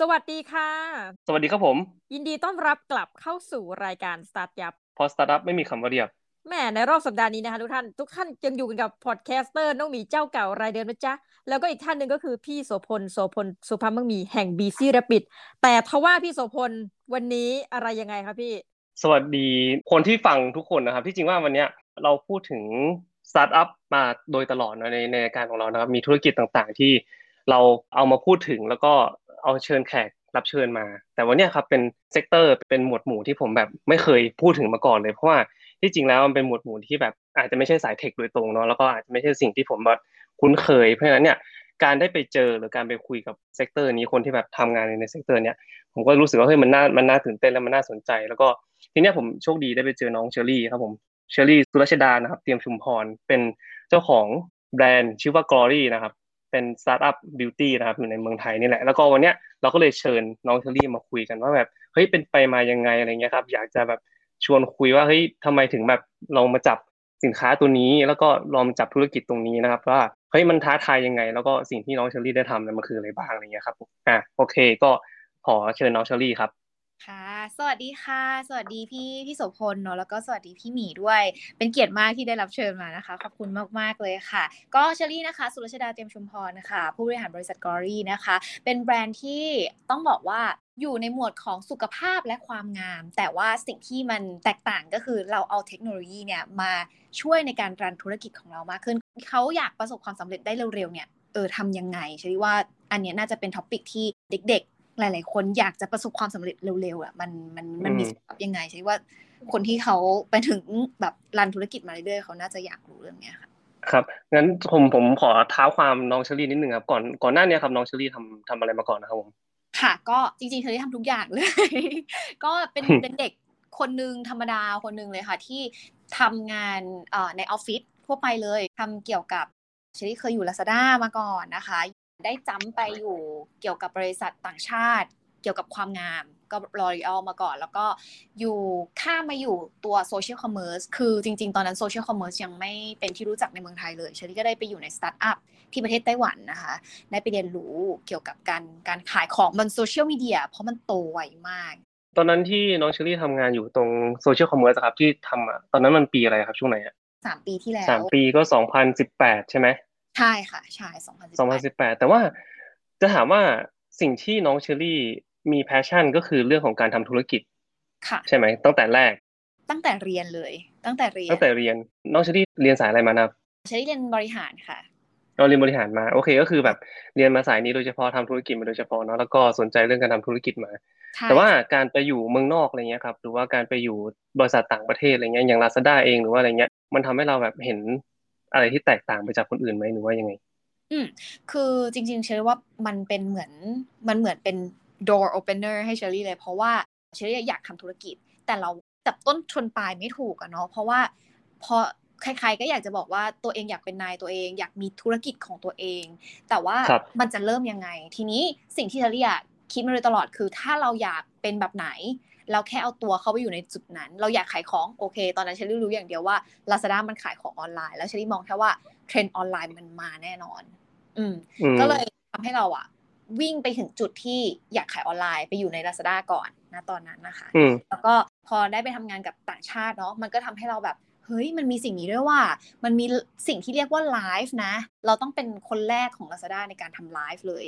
สวัสดีค่ะ สวัสดีครับผม ยินดีต้อนรับกลับเข้าสู่รายการ StartYupเพราะสตาร์ทอัพไม่มีคำว่าเรียบแหม่ในรอบสัปดาห์นี้นะคะทุกท่านทุกท่านยังอยู่กันกับ podcaster น้องหมีเจ้าเก่ารายเดิมนะจ๊ะ แล้วก็อีกท่านหนึ่งก็คือพี่โสพลโสพลสุภาพมังมีแห่งบีซี่รปิดแต่ทว่าพี่โสพลวันนี้อะไรยังไงคะพี่ สวัสดีคนที่ฟังทุกคนนะครับ ที่จริงว่าวันเนี้ยเราพูดถึงสตาร์ทอัพมาโดยตลอดนะในในรายการของเรานะครับมีธุรกิจต่างๆที่เราเอามาพูดถึงแล้วก็ เอาเชิญแขกรับเชิญมา แต่วันนี้ครับเป็น sector เป็นหมวดหมู่ที่ผมแบบไม่เคยพูดถึงมาก่อนเลยเพราะว่าที่จริงแล้วมันเป็นหมวดหมู่ที่แบบอาจจะไม่ใช่สาย tech โดยตรงเนาะแล้วก็อาจจะไม่ใช่สิ่งที่ผมแบบคุ้นเคย เพราะฉะนั้นเนี่ยการได้ไปเจอหรือการไปคุยกับ sector นี้คนที่แบบทำงานใน sector เนี้ยผมก็รู้สึกว่าเฮ้ยมันน่ามันน่าตื่นเต้นและมันน่าสนใจ แล้วก็ทีเนี้ยผมโชคดีได้ไปเจอน้องเชอรี่ครับผมเชอรี่สุรชดานะครับเตรียมชุมพรเป็นเจ้าของแบรนด์ชื่อว่า Glory นะครับ เป็นสตาร์ทอัพ beauty นะครับอยู่ในเมืองไทยนี่แหละ แล้วก็วันเนี้ยเราก็เลยเชิญน้องเชอรี่มาคุยกันว่าแบบเฮ้ยเป็นไปมายังไงอะไรเงี้ยครับอยากจะแบบชวนคุยว่าเฮ้ยทำไมถึงแบบลองมาจับสินค้าตัวนี้ แล้วก็ลองมาจับธุรกิจตรงนี้นะครับว่าเฮ้ยมันท้าทายยังไง แล้วก็สิ่งที่น้องเชอรี่ได้ทำเนี่ยมันคืออะไรบ้างอะไรเงี้ยครับอะโอเค ก็ขอเชิญน้องเชอรี่ครับ ค่ะ สวัสดีค่ะ สวัสดีพี่พี่โสพลเนาะแล้วก็สวัสดีพี่หมีด้วย เป็นเกียรติมากที่ได้รับเชิญมานะคะ ขอบคุณมากๆเลยค่ะ ก็เชอรี่นะคะ สุรชดาเตรียมชุมพรนะคะ ผู้บริหารบริษัท Glory นะคะ เป็นแบรนด์ที่ต้องบอกว่าอยู่ในหมวดของสุขภาพและความงาม แต่ว่าสิ่งที่มันแตกต่างก็คือเราเอาเทคโนโลยีเนี่ยมาช่วยในการ run ธุรกิจของเรามากขึ้น เขาอยากประสบความสำเร็จได้เร็วๆเนี่ยเออทำยังไงเชอรี่ว่าอันนี้น่าจะเป็น topic ที่เด็กๆ หลาย ๆ คนอยากจะประสบความสำเร็จเร็วๆอะมันมันมันมีสบยังไงใช่ว่าคนที่เขาไปถึงแบบรันธุรกิจมาเรื่อยๆเขาน่าจะอยากรู้เรื่องเนี้ยค่ะครับงั้นผมผมขอเท้าความน้องเชอรี่นิดนึงครับก่อนก่อนหน้านี้ครับน้องเชอรี่ทำทำอะไรมาก่อนนะครับผมค่ะ ก็จริงๆเธอได้ทำทุกอย่างเลย ก็เป็นเป็นเด็กคนหนึ่งธรรมดาคนหนึ่งเลยค่ะ ที่ทำงานเอ่อในออฟฟิศทั่วไปเลยทำเกี่ยวกับเชอรี่เคยอยู่ลาซาด้ามาก่อนนะคะ ได้จ้ำไปอยู่เกี่ยวกับบริษัทต่างชาติ เกี่ยวกับความงามก็ L'Oréal มาก่อน แล้วก็อยู่ข้ามมาอยู่ตัว social commerce คือจริง ๆ ตอนนั้น social commerce ยังไม่เป็นที่รู้จักในเมืองไทยเลยเชอรี่ก็ได้ไปอยู่ในสตาร์ทอัพที่ประเทศไต้หวันนะคะ ได้ไปเรียนรู้เกี่ยวกับการการขายของบนโซเชียลมีเดียเพราะมันโตไวมาก ตอนนั้นที่น้องเชอรี่ทำงานอยู่ตรง social commerce ครับที่ทำอะตอนนั้นมันปีอะไรครับช่วงไหนอะสามปีที่แล้วสามปีก็สองพันสิบแปดใช่ไหม ใช่ค่ะใช่สองพันสองพันสิบแปดแต่ว่าจะถามว่าสิ่งที่น้องเชอรี่มี passion ก็คือเรื่องของการทำธุรกิจค่ะ ใช่ไหมตั้งแต่แรก ตั้งแต่เรียนเลย ตั้งแต่เรียนตั้งแต่เรียนน้องเชอรี่เรียนสายอะไรมานะครับเชอรี่เรียนบริหารค่ะเราเรียนบริหารมาโอเคก็คือแบบเรียนมาสายนี้โดยเฉพาะทำธุรกิจมาโดยเฉพาะเนาะแล้วก็สนใจเรื่องการทำธุรกิจมาใช่แต่ว่าการไปอยู่เมืองนอกอะไรเงี้ยครับหรือว่าการไปอยู่บริษัทต่างประเทศอะไรเงี้ยอย่างลาซาด้าเองหรือว่าอะไรเงี้ยมันทำให้เราแบบเห็น อะไรที่แตกต่างไปจากคนอื่นไหมหรือว่ายังไง อืมคือจริง ๆ เชอรี่ว่ามันเป็นเหมือนมันเหมือนเป็น door opener ให้เชอรี่เลย เพราะว่าเชอรี่อยากทำธุรกิจ แต่เราจับต้นชนปลายไม่ถูกอะเนาะเพราะว่าพอใครๆก็อยากจะบอกว่าตัวเองอยากเป็นนายตัวเอง อยากมีธุรกิจของตัวเอง แต่ว่าครับมันจะเริ่มยังไง ทีนี้สิ่งที่เชอรี่อะคิดมาโดยตลอดคือถ้าเราอยากเป็นแบบไหน เราแค่เอาตัวเข้าไปอยู่ในจุดนั้น เราอยากขายของโอเค ตอนนั้นเชอรี่รู้อย่างเดียวว่า Lazada มันขายของออนไลน์ แล้วเชอรี่มองแค่ว่าเทรนด์ออนไลน์มันมาแน่นอน อืมอืมก็เลยทำให้เราอะวิ่งไปถึงจุดที่อยากขายออนไลน์ไปอยู่ใน Lazada ก่อนนะตอนนั้นนะคะอืมแล้วก็พอได้ไปทำงานกับต่างชาติเนาะมันก็ทำให้เราแบบเฮ้ยมันมีสิ่งนี้ด้วยว่า มันมีสิ่งที่เรียกว่าไลฟ์นะ เราต้องเป็นคนแรกของ Lazada ในการทำไลฟ์เลย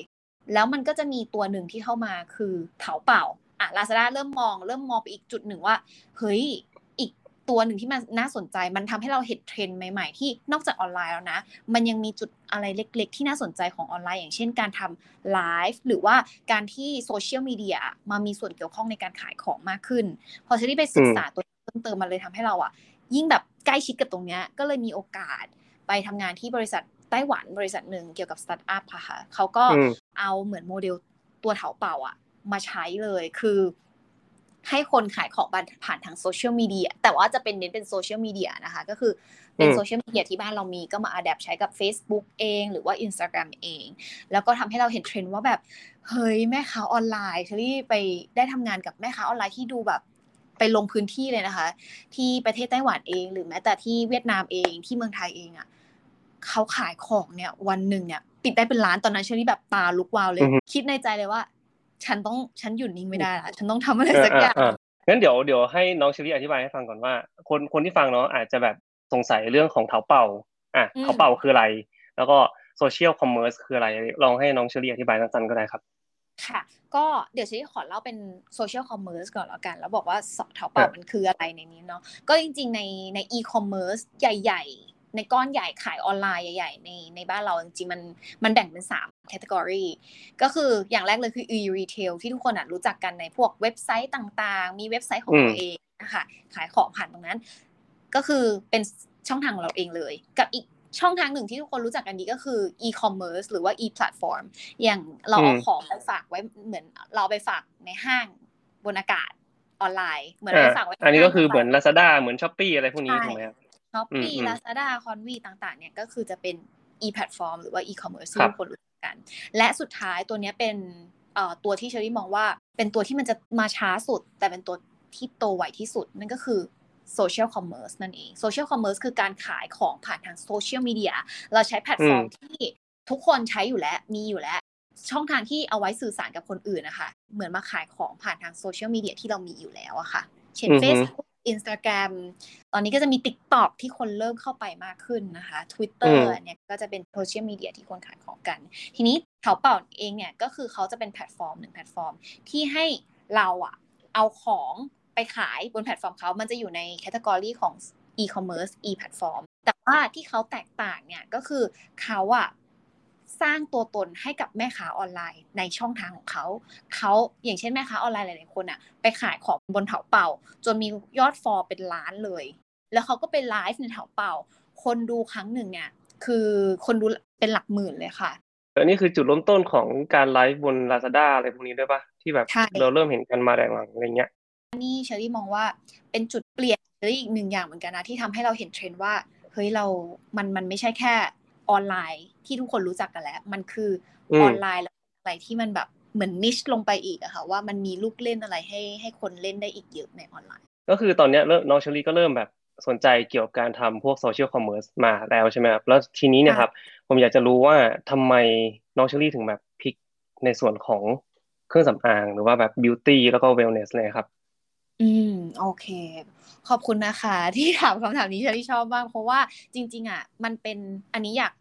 แล้วมันก็จะมีตัวหนึ่งที่เข้ามาคือเถาเป่า อะ Lazada เริ่มมอง เริ่มมองไปอีกจุดหนึ่งว่า เฮ้ย อีกตัวหนึ่งที่มันน่าสนใจ มันทำให้เราเห็นเทรนด์ใหม่ๆ ที่นอกจากออนไลน์แล้วนะ มันยังมีจุดอะไรเล็ก ๆ ที่น่าสนใจของออนไลน์ อย่างเช่นการทำไลฟ์หรือว่าการที่โซเชียลมีเดียมามีส่วนเกี่ยวข้องในการขายของมากขึ้น พอเชอรี่ไปศึกษาตัวเพิ่มเติมมันเลยทำให้เราอะ ยิ่งแบบใกล้ชิดกับตรงเนี้ยก็เลยมีโอกาสไปทำงานที่บริษัทไต้หวันบริษัทหนึ่งเกี่ยวกับสตาร์ทอัพค่ะค่ะเขาก็อืมเอาเหมือนโมเดลตัวเถาเป่าอะ มาใช้เลยคือให้คนขายของผ่านทางโซเชียลมีเดียแต่ว่าจะเป็นเน้นเป็นโซเชียลมีเดียนะคะ ก็คือเป็นอืมโซเชียลมีเดียที่บ้านเรามีก็มา adapt ใช้กับ Facebook เอง หรือว่า Instagram เอง แล้วก็ทำให้เราเห็นเทรนด์ว่าแบบ เฮ้ย แม่ค้าออนไลน์เชอรี่ไปได้ทำงานกับแม่ค้าออนไลน์ที่ดูแบบไปลงพื้นที่เลยนะคะ ที่ประเทศไต้หวันเอง หรือแม้แต่ที่เวียดนามเองที่เมืองไทยเองอะ่ะเขาขายของเนี่ยวันหนึ่งเนี่ยปิดได้เป็นล้านตอนนั้นเชอรี่แบบตาลุกวาวเลยอือฮึคิดในใจเลยว่า ฉันต้องฉันหยุดนิ่งไม่ได้ละฉันต้องทำอะไรสักอย่างงั้นเดี๋ยวเดี๋ยวให้น้องเชอรี่อธิบายให้ฟังก่อนว่า คนคนที่ฟังเนาะอาจจะแบบสงสัยเรื่องของเถาเป่าอะเถาเป่าคืออะไร แล้วก็ social commerce คืออะไรลองให้น้องเชอรี่อธิบายสั้นๆก็ได้ครับค่ะ ก็เดี๋ยวฉันขอเล่าเป็น social commerce ก่อนแล้วกัน แล้วบอกว่าเถาเป่ามันคืออะไรในนี้เนาะก็จริง ๆ ในในอีคอมเมิร์ซใหญ่ ๆ ในก้อนใหญ่ขายออนไลน์ใหญ่ ๆ ในในบ้านเราจริงๆมันมันแบ่งเป็น 3 category ก็คืออย่างแรกเลยคือ e-retail ที่ทุกคนอะรู้จักกันในพวกเว็บไซต์ต่างๆ มีเว็บไซต์ของตัวเองนะคะขายของผ่านตรงนั้น ก็คือเป็นช่องทางของเราเองเลย กับอีกช่องทางหนึ่งที่ทุกคนรู้จักกันดีก็คือ e-commerce หรือว่า e-platform อย่างเราเอาของไปฝากไว้เหมือนเราไปฝากในห้างบนอากาศออนไลน์เหมือนไปฝากไว้ อันนี้ก็คือเหมือน Lazada เหมือน Shopee อะไรพวกนี้ถูกไหมครับช้อปปี้ลาซาด้าคอนวีต่างๆ เนี่ยก็คือจะเป็น e-platform หรือว่า e-commerce ที่ทุกคนรู้จักกัน และสุดท้ายตัวนี้เป็นตัวที่เชอรี่มองว่า เป็นตัวที่มันจะมาช้าสุด แต่เป็นตัวที่โตไวที่สุด นั่นก็คือ social commerce นั่นเอง social commerce คือการขายของผ่านทางโซเชียลมีเดียเราใช้แพลตฟอร์มที่ทุกคนใช้อยู่แล้วมีอยู่แล้ว ช่องทางที่เอาไว้สื่อสารกับคนอื่นนะคะ เหมือนมาขายของผ่านทางโซเชียลมีเดียที่เรามีอยู่แล้วอะค่ะ เช่น Facebook Instagram ตอนนี้ก็จะมี TikTok ที่คนเริ่มเข้าไปมากขึ้นนะคะ Twitter เนี่ยก็จะเป็นโซเชียลมีเดียที่คนขายของกัน ทีนี้เถาเป่าเองเนี่ยก็คือเขาจะเป็นแพลตฟอร์มหนึ่งแพลตฟอร์มที่ให้เราอะเอาของไปขายบนแพลตฟอร์มเขา มันจะอยู่ใน category ของ e-commerce e-platform แต่ว่าที่เขาแตกต่างเนี่ยก็คือเขาอะ สร้างตัวตนให้กับแม่ค้าออนไลน์ในช่องทางของเขา เขาอย่างเช่นแม่ค้าออนไลน์หลายๆคนอะไปขายของบนเถาเป่า จนมียอด follow เป็นล้านเลย แล้วเขาก็ไปไลฟ์ในเถาเป่า คนดูครั้งหนึ่งเนี่ยคือคนดูเป็นหลักหมื่นเลยค่ะอันนี้คือจุดเริ่มต้นของการไลฟ์บน Lazada อะไรพวกนี้ด้วยปะที่แบบเราเริ่มเห็นกันมาแรงหลังอะไรเงี้ยนี่เชอรี่มองว่าเป็นจุดเปลี่ยนเชอรี่อีกหนึ่งอย่างเหมือนกันนะที่ทำให้เราเห็นเทรนด์ว่าเฮ้ยเรา มันมันไม่ใช่แค่ ออนไลน์ที่ทุกคนรู้จักกันแล้ว มันคือออนไลน์แล้วอะไรที่มันแบบเหมือน niche ลงไปอีกอะค่ะว่ามันมีลูกเล่นอะไรให้ให้คนเล่นได้อีกเยอะในออนไลน์ ก็คือตอนนี้เริ่มน้องเชอรี่ก็เริ่มแบบสนใจเกี่ยวกับการทำพวก social commerce มาแล้วใช่ไหมครับแล้วทีนี้เนี่ยครับผมอยากจะรู้ว่าทำไมน้องเชอรี่ถึงแบบ pick ในส่วนของเครื่องสำอางหรือว่าแบบ beauty แล้วก็ wellness เลยครับ อืม โอเค ขอบคุณนะคะ ที่ถามคำถามนี้เชอรี่ชอบมากเพราะว่าจริง ๆ อะ มันเป็นอันนี้อยาก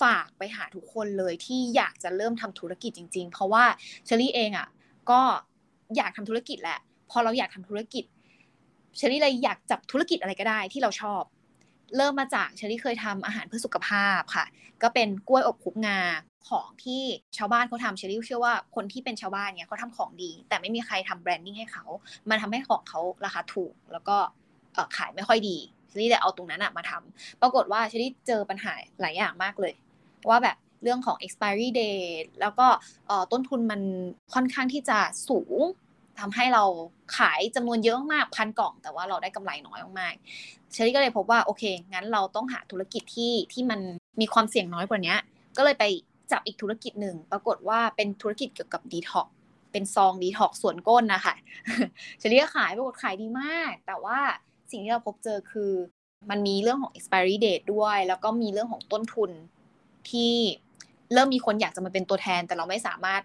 ฝากไปหาทุกคนเลยที่อยากจะเริ่มทำธุรกิจจริง ๆ เพราะว่าเชอรี่เองอะ ก็อยากทำธุรกิจแหละ พอเราอยากทำธุรกิจเชอรี่เลยอยากจับธุรกิจอะไรก็ได้ที่เราชอบ เริ่มมาจากเชอรี่เคยทำอาหารเพื่อสุขภาพค่ะ ก็เป็นกล้วยอบคลุกงา ของที่ชาวบ้านเขาทำเชอรี่เชื่อว่าคนที่เป็นชาวบ้านเนี่ยเขาทำของดี แต่ไม่มีใครทำ branding ให้เขา มันทำให้ของเขาราคาถูก แล้วก็ขายไม่ค่อยดีเชอรี่เลยเอาตรงนั้นมาทำปรากฏว่าเชอรี่เจอปัญหาหลายอย่างมากเลย ว่าแบบเรื่องของ expiry date แล้วก็ต้นทุนมันค่อนข้างที่จะสูงทำให้เราขายจำนวนเยอะมากพันกล่อง แต่ว่าเราได้กำไรน้อยมากเชอรี่ก็เลยพบว่าโอเค งั้นเราต้องหาธุรกิจที่ที่มันมีความเสี่ยงน้อยกว่านี้ก็เลยไป จับอีกธุรกิจหนึ่ง ปรากฏว่าเป็นธุรกิจเกี่ยวกับดีท็อกเป็นซองดีท็อกส่วนก้นนะคะเฉลี่ยขายปรากฏขายดีมาก แต่ว่าสิ่งที่เราพบเจอคือมันมีเรื่องของ expiry date ด้วย แล้วก็มีเรื่องของต้นทุนที่เริ่มมีคนอยากจะมาเป็นตัวแทน แต่เราไม่สามารถ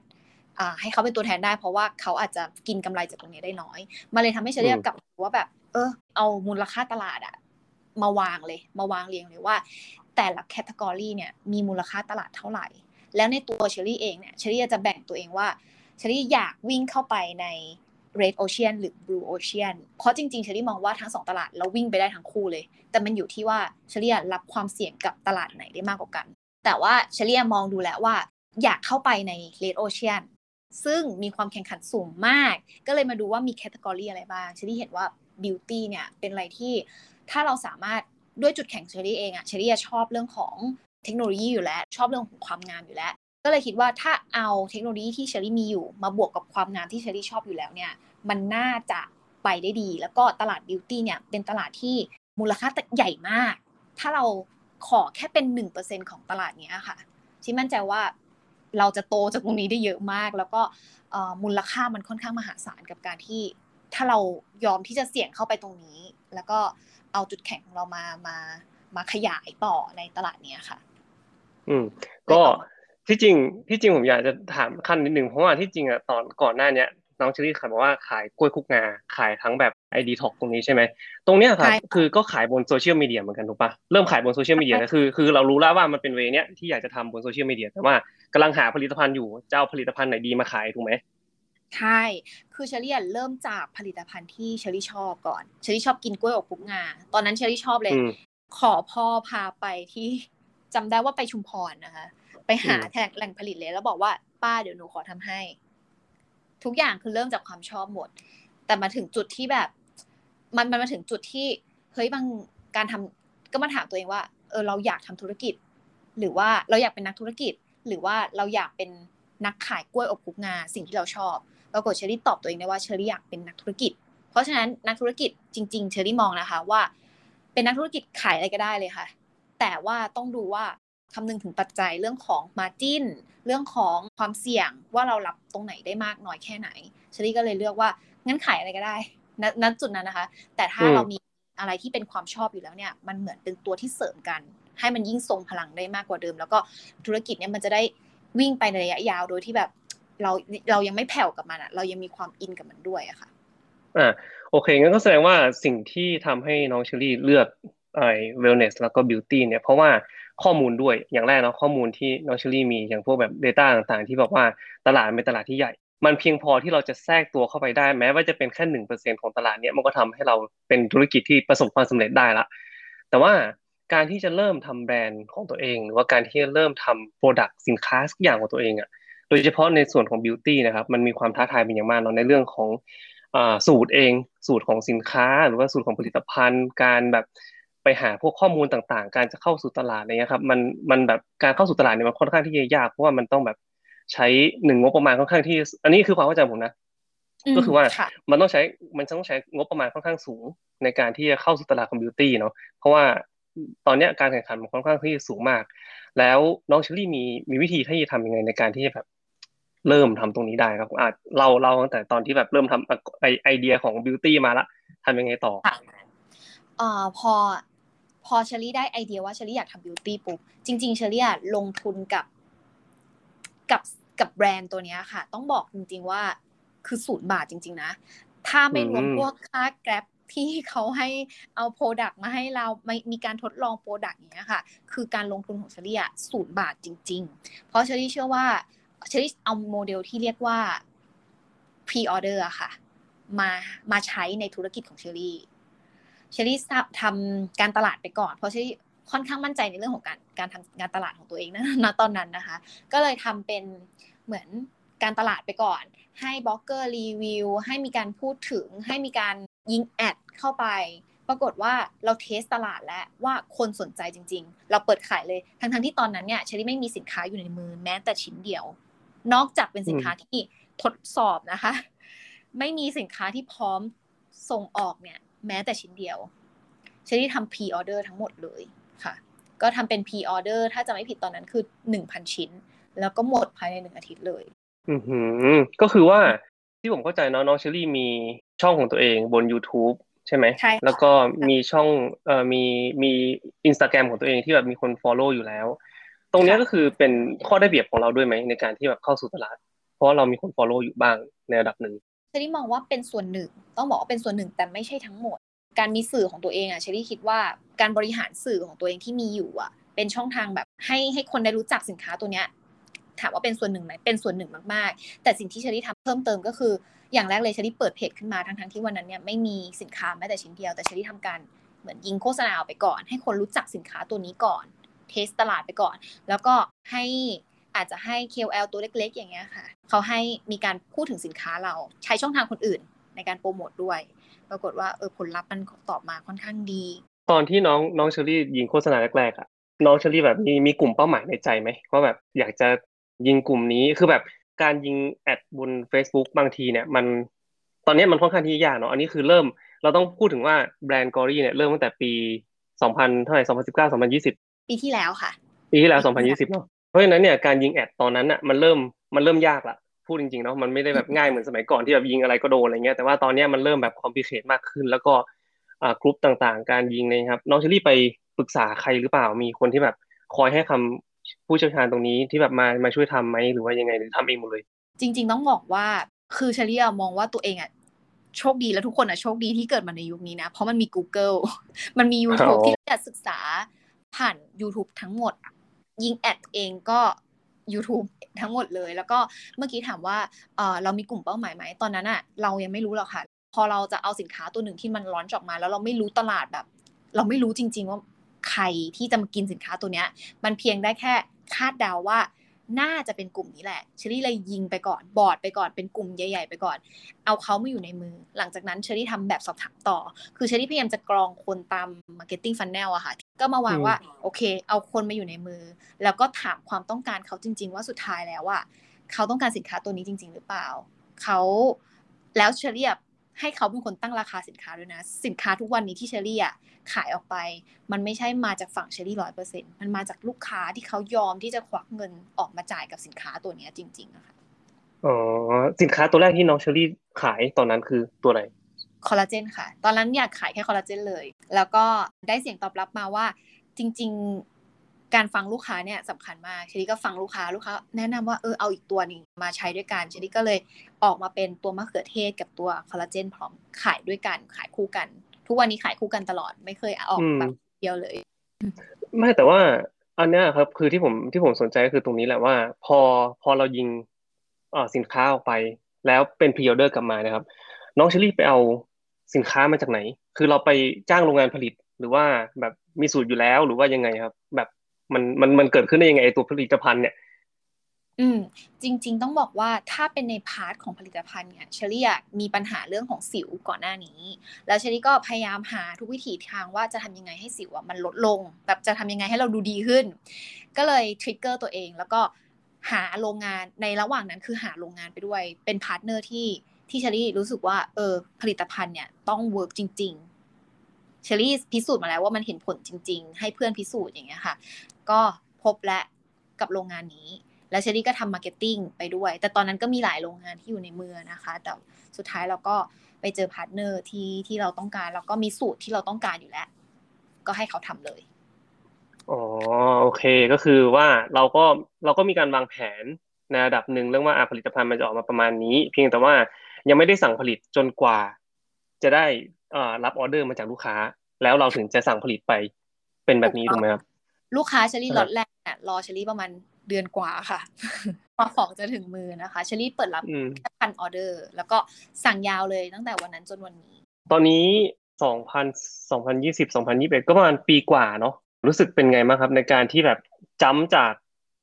ให้เขาเป็นตัวแทนได้ เพราะว่าเขาอาจจะกินกำไรจากตรงนี้ได้น้อยมากเลยทำให้เชอรี่กลับมาแบบ เออ เอามูลค่าตลาดอะมาวางเลย มาวางเรียงเลยว่า แต่ละ category เนี่ยมีมูลค่าตลาดเท่าไหร่ แล้วในตัวเชอรี่เองเนี่ยเชอรี่จะแบ่งตัวเองว่าเชอรี่อยากวิ่งเข้าไปใน Red Ocean หรือ Blue Ocean เพราะจริงๆเชอรี่มองว่าทั้งสองตลาดเราวิ่งไปได้ทั้งคู่เลย แต่มันอยู่ที่ว่าเชอรี่รับความเสี่ยงกับตลาดไหนได้มากกว่ากัน แต่ว่าเชอรี่มองดูแล้วว่า อยากเข้าไปใน Red Ocean ซึ่งมีความแข่งขันสูงมาก ก็เลยมาดูว่ามี category อะไรบ้างเชอรี่เห็นว่า Beauty เนี่ยเป็นอะไรที่ถ้าเราสามารถด้วยจุดแข็งเชอรี่เองอะเชอรี่ชอบเรื่องของ เทคโนโลยีอยู่แล้ว ชอบเรื่องของความงามอยู่แล้ว ก็เลยคิดว่าถ้าเอาเทคโนโลยีที่เชอรี่มีอยู่ มาบวกกับความงามที่เชอรี่ชอบอยู่แล้วเนี่ยมันน่าจะไปได้ดี แล้วก็ตลาด beauty เนี่ยเป็นตลาดที่มูลค่าใหญ่มาก ถ้าเราขอแค่เป็นหนึ่งเปอร์เซ็นของตลาดนี้ค่ะที่มั่นใจว่าเราจะโตจากตรงนี้ได้เยอะมาก แล้วก็มูลค่ามันค่อนข้างมหาศาลกับการที่ ถ้าเรายอมที่จะเสี่ยงเข้าไปตรงนี้ แล้วก็เอาจุดแข็งของเรามามามาขยายต่อในตลาดนี้ค่ะ อืม ก็ที่จริงที่จริงผมอยากจะถามขั้นนิดนึงเพราะว่าที่จริงอะตอนก่อนหน้าเนี้ยน้องเชอรี่ขายบอกว่าขายกล้วยคุกงาขายทั้งแบบไอดีท็อกตรงนี้ใช่ไหมตรงเนี้ยครับคือก็ขายบนโซเชียลมีเดียเหมือนกันถูกปะเริ่มขายบนโซเชียลมีเดียคือคือเรารู้แล้วว่ามันเป็น way เนี้ยที่อยากจะทำบนโซเชียลมีเดียแต่ว่ากำลังหาผลิตภัณฑ์อยู่จะเอาผลิตภัณฑ์ไหนดีมาขายถูกไหมใช่ คือเชอรี่เริ่มจากผลิตภัณฑ์ที่เชอรี่ชอบก่อนเชอรี่ชอบกินกล้วยอบคลุกงาตอนนั้นเชอรี่ชอบเลย ขอพ่อพาไปที่ จำได้ว่าไปชุมพรนะคะ ไปหาแหล่งผลิตเลย แล้วบอกว่าป้าเดี๋ยวหนูขอทำให้ ทุกอย่างคือเริ่มจากความชอบหมด แต่มาถึงจุดที่แบบ มันมันมาถึงจุดที่เฮ้ยบางการทำก็มาถามตัวเองว่า เออเราอยากทำธุรกิจ หรือว่าเราอยากเป็นนักธุรกิจ หรือว่าเราอยากเป็นนักขายกล้วยอบคุกงาสิ่งที่เราชอบปรากฏเชอรี่ตอบตัวเองได้ว่าเชอรี่อยากเป็นนักธุรกิจ เพราะฉะนั้นนักธุรกิจจริง ๆ เชอรี่มองนะคะว่า เป็นนักธุรกิจขายอะไรก็ได้เลยค่ะ แต่ว่าต้องดูว่าคำนึงถึงปัจจัยเรื่องของมาจิ้นเรื่องของความเสี่ยงว่าเรารับตรงไหนได้มากน้อยแค่ไหนเชอรี่ก็เลยเลือกว่างั้นขายอะไรก็ได้ณจุดนั้นนะคะ แต่ถ้าเรามีอะไรที่เป็นความชอบอยู่แล้วเนี่ย มันเหมือนเป็นตัวที่เสริมกัน ให้มันยิ่งทรงพลังได้มากกว่าเดิม แล้วก็ธุรกิจเนี่ยมันจะได้วิ่งไปในระยะยาวโดยที่แบบเราเรายังไม่แผ่วกับมันอะเรายังมีความอินกับมันด้วยอะค่ะอ่าโอเคงั้นก็แสดงว่าสิ่งที่ทำให้น้องเชอรี่เลือก ไอ้ wellness แล้วก็ beauty เนี่ยเพราะว่าข้อมูลด้วยอย่างแรกเนาะข้อมูลที่น้องเชอรี่มีอย่างพวกแบบ data ต่างๆ ที่บอกว่าตลาดเป็นตลาดที่ใหญ่ มันเพียงพอที่เราจะแทรกตัวเข้าไปได้ แม้ว่าจะเป็นแค่หนึ่งเปอร์เซ็นของตลาดเนี้ยมันก็ทำให้เราเป็นธุรกิจที่ประสบความสำเร็จได้ละ แต่ว่าการที่จะเริ่มทำแบรนด์ของตัวเอง หรือว่าการที่จะเริ่มทำ product สินค้าสักอย่างของตัวเองอะ่ะโดยเฉพาะในส่วนของ beauty นะครับมันมีความท้าทายเป็นอย่างมากเนาะในเรื่องของสูตรเองสูตรของสินค้า หรือว่าสูตรของผลิตภัณฑ์ การแบบ ไปหาพวกข้อมูลต่างๆ การจะเข้าสู่ตลาดอะไรเงี้ยครับมันมันแบบการเข้าสู่ตลาดเนี่ยมันค่อนข้างที่จะยากเพราะว่ามันต้องแบบใช้หนึ่งงบประมาณค่อนข้างที่ อันนี้คือความเข้าใจผมนะก็คือว่ามันต้องใช้มันต้องใช้งบประมาณค่อนข้างสูงในการที่จะเข้าสู่ตลาดของบิวตี้เนาะเพราะว่าตอนนี้การแข่งขันมันค่อนข้างที่สูงมาก แล้วน้องเชอรี่มีมีวิธีที่จะทำยังไงในการที่จะแบบเริ่มทำตรงนี้ได้ครับอาจเราเราตั้งแต่ตอนที่แบบเริ่มทำไอไอเดียของ beauty มาละทำยังไงต่ออ่าพอพอ อเชอรี่ได้ไอเดียว่าเชอรี่อยากทำ beauty ปุ๊บจริง ๆเชอรี่ลงทุนกับกับกับแบรนด์ตัวนี้ค่ะ ต้องบอกจริง ๆว่าคือศูนย์บาทจริง ๆ นะ ถ้าไม่รวมพวกค่า Grab ที่เขาให้เอา product มาให้เราไม่มีการทดลอง product อย่างเงี้ยค่ะ คือการลงทุนของเชอรี่อะศูนย์บาทจริง ๆ เพราะเชอรี่เชื่อว่าเชอรี่เอาโมเดลที่เรียกว่า pre order อะค่ะ มามาใช้ในธุรกิจของเชอรี่ เชอรี่ทำการตลาดไปก่อน เพราะเชอรี่ค่อนข้างมั่นใจในเรื่องของการการทำงานตลาดของตัวเองนะณตอนนั้นนะคะ ก็เลยทำเป็นเหมือนการตลาดไปก่อน ให้บล็อกเกอร์รีวิวให้มีการพูดถึง ให้มีการยิง ad เข้าไป ปรากฏว่าเรา test ตลาดแล้วว่าคนสนใจจริง ๆ เราเปิดขายเลยทั้งๆที่ตอนนั้นเนี่ยเชอรี่ไม่มีสินค้าอยู่ในมือแม้แต่ชิ้นเดียว นอกจากเป็นสินค้าที่ทดสอบนะคะ ไม่มีสินค้าที่พร้อมส่งออกเนี่ย แม้แต่ชิ้นเดียวเชอรี่ทำ pre-order ทั้งหมดเลยค่ะ ก็ทำเป็น pre-order ถ้าจำไม่ผิดตอนนั้นคือหนึ่งพันชิ้น แล้วก็หมดภายในหนึ่งอาทิตย์เลย อือหือ ก็คือว่าที่ผมเข้าใจเนาะน้องเชอรี่มีช่องของตัวเองบน YouTube ใช่ไหมใช่แล้วก็มีช่องเอ่อมีมีอินสตาแกรมของตัวเองที่แบบมีคน follow อยู่แล้ว ตรงนี้ก็คือเป็นข้อได้เปรียบของเราด้วยไหมในการที่แบบเข้าสู่ตลาด เพราะเรามีคน follow อยู่บ้างในระดับหนึ่ง เชอรี่มองว่าเป็นส่วนหนึ่ง ต้องบอกว่าเป็นส่วนหนึ่งแต่ไม่ใช่ทั้งหมด การมีสื่อของตัวเองอะเชอรี่คิดว่าการบริหารสื่อของตัวเองที่มีอยู่อะ เป็นช่องทางแบบให้ให้คนได้รู้จักสินค้าตัวเนี้ยถามว่าเป็นส่วนหนึ่งไหมเป็นส่วนหนึ่งมากๆ แต่สิ่งที่เชอรี่ทำเพิ่มเติมก็คือ อย่างแรกเลยเชอรี่เปิดเพจขึ้นมาทั้งๆที่วันนั้นเนี่ยไม่มีสินค้าแม้แต่ชิ้นเดียวแต่เชอรี่ทำการเหมือนยิงโฆษณาออกไปก่อน ให้คนรู้จักสินค้าตัวนี้ก่อน test ตลาดไปก่อน แล้วก็ให้ อาจจะให้ KOL ตัวเล็ก ๆ อย่างเงี้ยค่ะ เขาให้มีการพูดถึงสินค้าเราใช้ช่องทางคนอื่นในการโปรโมทด้วย ปรากฏว่าเออผลลัพธ์มันตอบมาค่อนข้างดี ตอนที่น้องน้องเชอรี่ยิงโฆษณาแรกๆอะน้องเชอรี่แบบมีมีกลุ่มเป้าหมายในใจไหมว่าแบบอยากจะยิงกลุ่มนี้คือแบบการยิง ad บน Facebook บางทีเนี่ยมันตอนนี้มันค่อนข้างที่ยากเนาะอันนี้คือเริ่มเราต้องพูดถึงว่าแบรนด์ Glory เนี่ยเริ่มตั้งแต่ปีสองพันเท่าไหร่สองพันสิบเก้าสองพันยี่สิบปีที่แล้วค่ะ ปีที่แล้วสองพันยี่สิบเนาะ เพราะฉะนั้นเนี่ยการยิง ad ตอนนั้นอะมันเริ่มมันเริ่มยากละพูดจริงๆเนาะมันไม่ได้แบบง่ายเหมือนสมัยก่อนที่แบบยิงอะไรก็โดนอะไรเงี้ยแต่ว่าตอนนี้มันเริ่มแบบ complicate มากขึ้น แล้วก็อ่ากรุ๊ปต่างๆ การยิงเนี่ยครับน้องเชอรี่ไปปรึกษาใครหรือเปล่ามีคนที่แบบคอยให้คำผู้เชี่ยวชาญตรงนี้ที่แบบมามาช่วยทำไหมหรือว่ายังไงหรือทำเองหมดเลย จริง ๆ ต้องบอกว่าคือเชลียมองว่าตัวเองอะโชคดีแล้วทุกคนอะโชคดีที่เกิดมาในยุคนี้นะ เพราะมันมี Google มันมี YouTube อ๋อที่จะศึกษาผ่าน YouTube ทั้งหมด ยิงแอดเองก็ YouTube ทั้งหมดเลย แล้วก็เมื่อกี้ถามว่าเออเรามีกลุ่มเป้าหมายไหมตอนนั้นอะเรายังไม่รู้หรอกค่ะ พอเราจะเอาสินค้าตัวหนึ่งที่มันร้อนจอกมา แล้วเราไม่รู้ตลาดแบบ เราไม่รู้จริง ๆ ว่าใครที่จะมากินสินค้าตัวเนี้ย มันเพียงได้แค่คาดเดาว่า น่าจะเป็นกลุ่มนี้แหละเชอรี่เลยยิงไปก่อน บอร์ดไปก่อนเป็นกลุ่มใหญ่ ๆ ไปก่อน เอาเขามาอยู่ในมือ หลังจากนั้นเชอรี่ทำแบบสอบถามต่อ คือเชอรี่พยายามจะกรองคนตาม Marketing Funnel อะค่ะก็มาวางอืมว่าโอเค เอาคนมาอยู่ในมือ แล้วก็ถามความต้องการเขาจริง ๆ ว่าสุดท้ายแล้วอะเขาต้องการสินค้าตัวนี้จริง ๆ หรือเปล่าเขาแล้วเชอรี่อะ ให้เขาเป็นคนตั้งราคาสินค้าด้วยนะ สินค้าทุกวันนี้ที่เชอรี่อะขายออกไป มันไม่ใช่มาจากฝั่งเชอรี่ร้อยเปอร์เซ็นมันมาจากลูกค้าที่เขายอมที่จะควักเงินออกมาจ่ายกับสินค้าตัวเนี้ยจริงๆอะค่ะอ๋อสินค้าตัวแรกที่น้องเชอรี่ขายตอนนั้นคือตัวไหนคอลลาเจนค่ะ ตอนนั้นอยากขายแค่คอลลาเจนเลย แล้วก็ได้เสียงตอบรับมาว่าจริง ๆ การฟังลูกค้าเนี่ยสำคัญมากเชอรี่ก็ฟังลูกค้าลูกค้าแนะนำว่าเออเอาอีกตัวหนึ่งมาใช้ด้วยกันเชอรี่ก็เลยออกมาเป็นตัวมะเขือเทศกับตัวคอลลาเจนพร้อมขายด้วยกันขายคู่กัน ทุกวันนี้ขายคู่กันตลอดไม่เคยออกอืมแบบเดียวเลย ไม่แต่ว่าอันเนี้ยครับคือที่ผมที่ผมสนใจก็คือตรงนี้แหละว่า พอพอเรายิงเอ่อสินค้าออกไป แล้วเป็น pre-order กลับมานะครับ น้องเชอรี่ไปเอาสินค้ามาจากไหน คือเราไปจ้างโรงงานผลิตหรือว่าแบบมีสูตรอยู่แล้วหรือว่ายังไงครับ แบบ มันมันมันเกิดขึ้นได้ยังไงไอตัวผลิตภัณฑ์เนี่ย อืม จริง ๆ ต้องบอกว่าถ้าเป็นใน part ของผลิตภัณฑ์เนี่ยเชอรี่มีปัญหาเรื่องของสิวก่อนหน้านี้ แล้วเชอรี่ก็พยายามหาทุกวิถีทางว่าจะทำยังไงให้สิวอะมันลดลง แบบจะทำยังไงให้เราดูดีขึ้น ก็เลย trigger ตัวเอง แล้วก็หาโรงงานในระหว่างนั้นคือหาโรงงานไปด้วย เป็น partner ที่ที่เชอรี่รู้สึกว่าเออผลิตภัณฑ์เนี่ยต้อง work จริง ๆ เชอรี่พิสูจน์มาแล้วว่ามันเห็นผลจริง ๆ ให้เพื่อนพิสูจน์อย่างเงี้ยค่ะ ก็พบและกับโรงงานนี้ แล้วเชอรี่ก็ทำ marketing ไปด้วย แต่ตอนนั้นก็มีหลายโรงงานที่อยู่ในเมืองนะคะ แต่สุดท้ายเราก็ไปเจอ partner ที่ที่เราต้องการ แล้วก็มีสูตรที่เราต้องการอยู่แล้ว ก็ให้เขาทำเลยอ๋อโอเคก็คือว่าเราก็เราก็มีการวางแผนในระดับหนึ่งเรื่องว่าผลิตภัณฑ์มันจะออกมาประมาณนี้ เพียงแต่ว่ายังไม่ได้สั่งผลิตจนกว่า จะได้ รับออเดอร์มาจากลูกค้า แล้วเราถึงจะสั่งผลิตไปเป็นแบบนี้ถูกไหมครับลูกค้าเชอรี่ครับล็อตแรกเนี่ยรอเชอรี่ประมาณเดือนกว่าค่ะกว่าของจะถึงมือนะคะเชอรี่เปิดรับอืมแค่พันออเดอร์ แล้วก็สั่งยาวเลยตั้งแต่วันนั้นจนวันนี้ ตอนนี้สองพันสองพันยี่สิบสองพันยี่สิบเอ็ดก็ประมาณปีกว่าเนาะรู้สึกเป็นไงบ้างครับ ในการที่แบบจ้ำจาก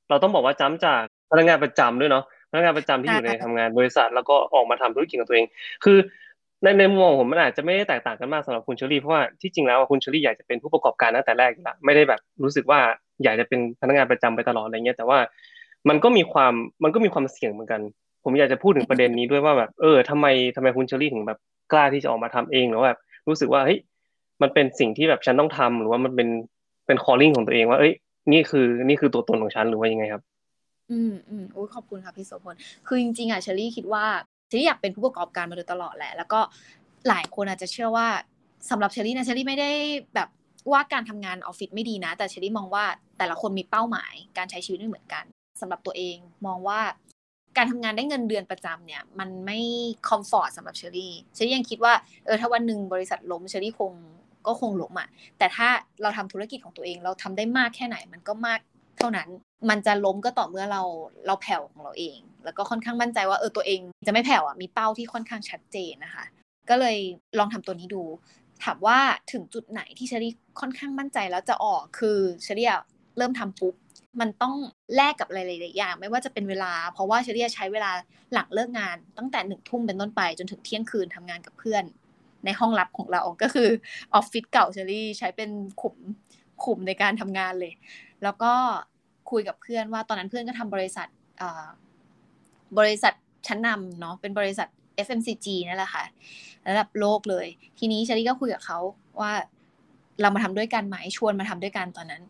เราต้องบอกว่าจ้ำจากพนักงานประจำด้วยเนาะพนักงานประจำที่อยู่ในใช่ทำงานบริษัท แล้วก็ออกมาทำธุรกิจของตัวเอง คือ ในในมุมมองผมมันอาจจะไม่ได้แตกต่างกันมากสำหรับคุณเชอรี่เพราะว่าที่จริงแล้วคุณเชอรี่อยากจะเป็นผู้ประกอบการตั้งแต่แรกอยู่แล้วไม่ได้แบบรู้สึกว่าอยากจะเป็นพนักงานประจำไปตลอดอะไรเงี้ยแต่ว่ามันก็มีความมันก็มีความเสี่ยงเหมือนกัน ผมอยากจะพูดถึงประเด็นนี้ด้วยว่าแบบเออทำไมทำไมคุณเชอรี่ถึงแบบกล้าที่จะออกมาทำเองหรือว่าแบบรู้สึกว่าเฮ้ยมันเป็นสิ่งที่แบบฉันต้องทำหรือว่ามันเป็นเป็น calling ของตัวเองว่าเอ้ยนี่คือนี่คือตัวตนของฉันหรือว่ายังไงครับ อืมอืมโอ้ขอบคุณค่ะพี่โสพลคือจริงๆอะเชอรี่คิดว่า เชอรี่อยากเป็นผู้ประกอบการมาโดยตลอดแหละ แล้วก็หลายคนอาจจะเชื่อว่าสำหรับเชอรี่นะเชอรี่ไม่ได้แบบว่าการทำงานออฟฟิศไม่ดีนะ แต่เชอรี่มองว่าแต่ละคนมีเป้าหมายการใช้ชีวิตไม่เหมือนกันสำหรับตัวเองมองว่าการทำงานได้เงินเดือนประจำเนี่ย มันไม่comfort สำหรับเชอรี่เชอรี่ยังคิดว่าเออถ้าวันหนึ่งบริษัทล้มเชอรี่คงก็คงล้มอะแต่ถ้าเราทำธุรกิจของตัวเองเราทำได้มากแค่ไหน มันก็มาก เท่านั้น มันจะล้มก็ต่อเมื่อเราเราแผ่วของเราเอง แล้วก็ค่อนข้างมั่นใจว่าเออตัวเองจะไม่แผ่วอะมีเป้าที่ค่อนข้างชัดเจนนะคะ ก็เลยลองทำตัวนี้ดู ถามว่าถึงจุดไหนที่เชอรี่ค่อนข้างมั่นใจแล้วจะออกคือเชอรี่อะเริ่มทำปุ๊บมันต้องแลกกับหลายๆอย่าง ไม่ว่าจะเป็นเวลา เพราะว่าเชอรี่ใช้เวลาหลังเลิกงาน ตั้งแต่หนึ่งทุ่มเป็นต้นไป จนถึงเที่ยงคืนทำงานกับเพื่อน ในห้องลับของเราก็คือออฟฟิศเก่าเชอรี่ใช้เป็นขุมขุมในการทำงานเลย แล้วก็คุยกับเพื่อนว่าตอนนั้นเพื่อนก็ทำบริษัทเอ่อบริษัทชั้นนำเนาะเป็นบริษัท FMCG นั่นแหละค่ะระดับโลกเลย ทีนี้เชอรี่ก็คุยกับเขาว่าเรามาทำด้วยกันไหมชวนมาทำด้วยกันตอนนั้น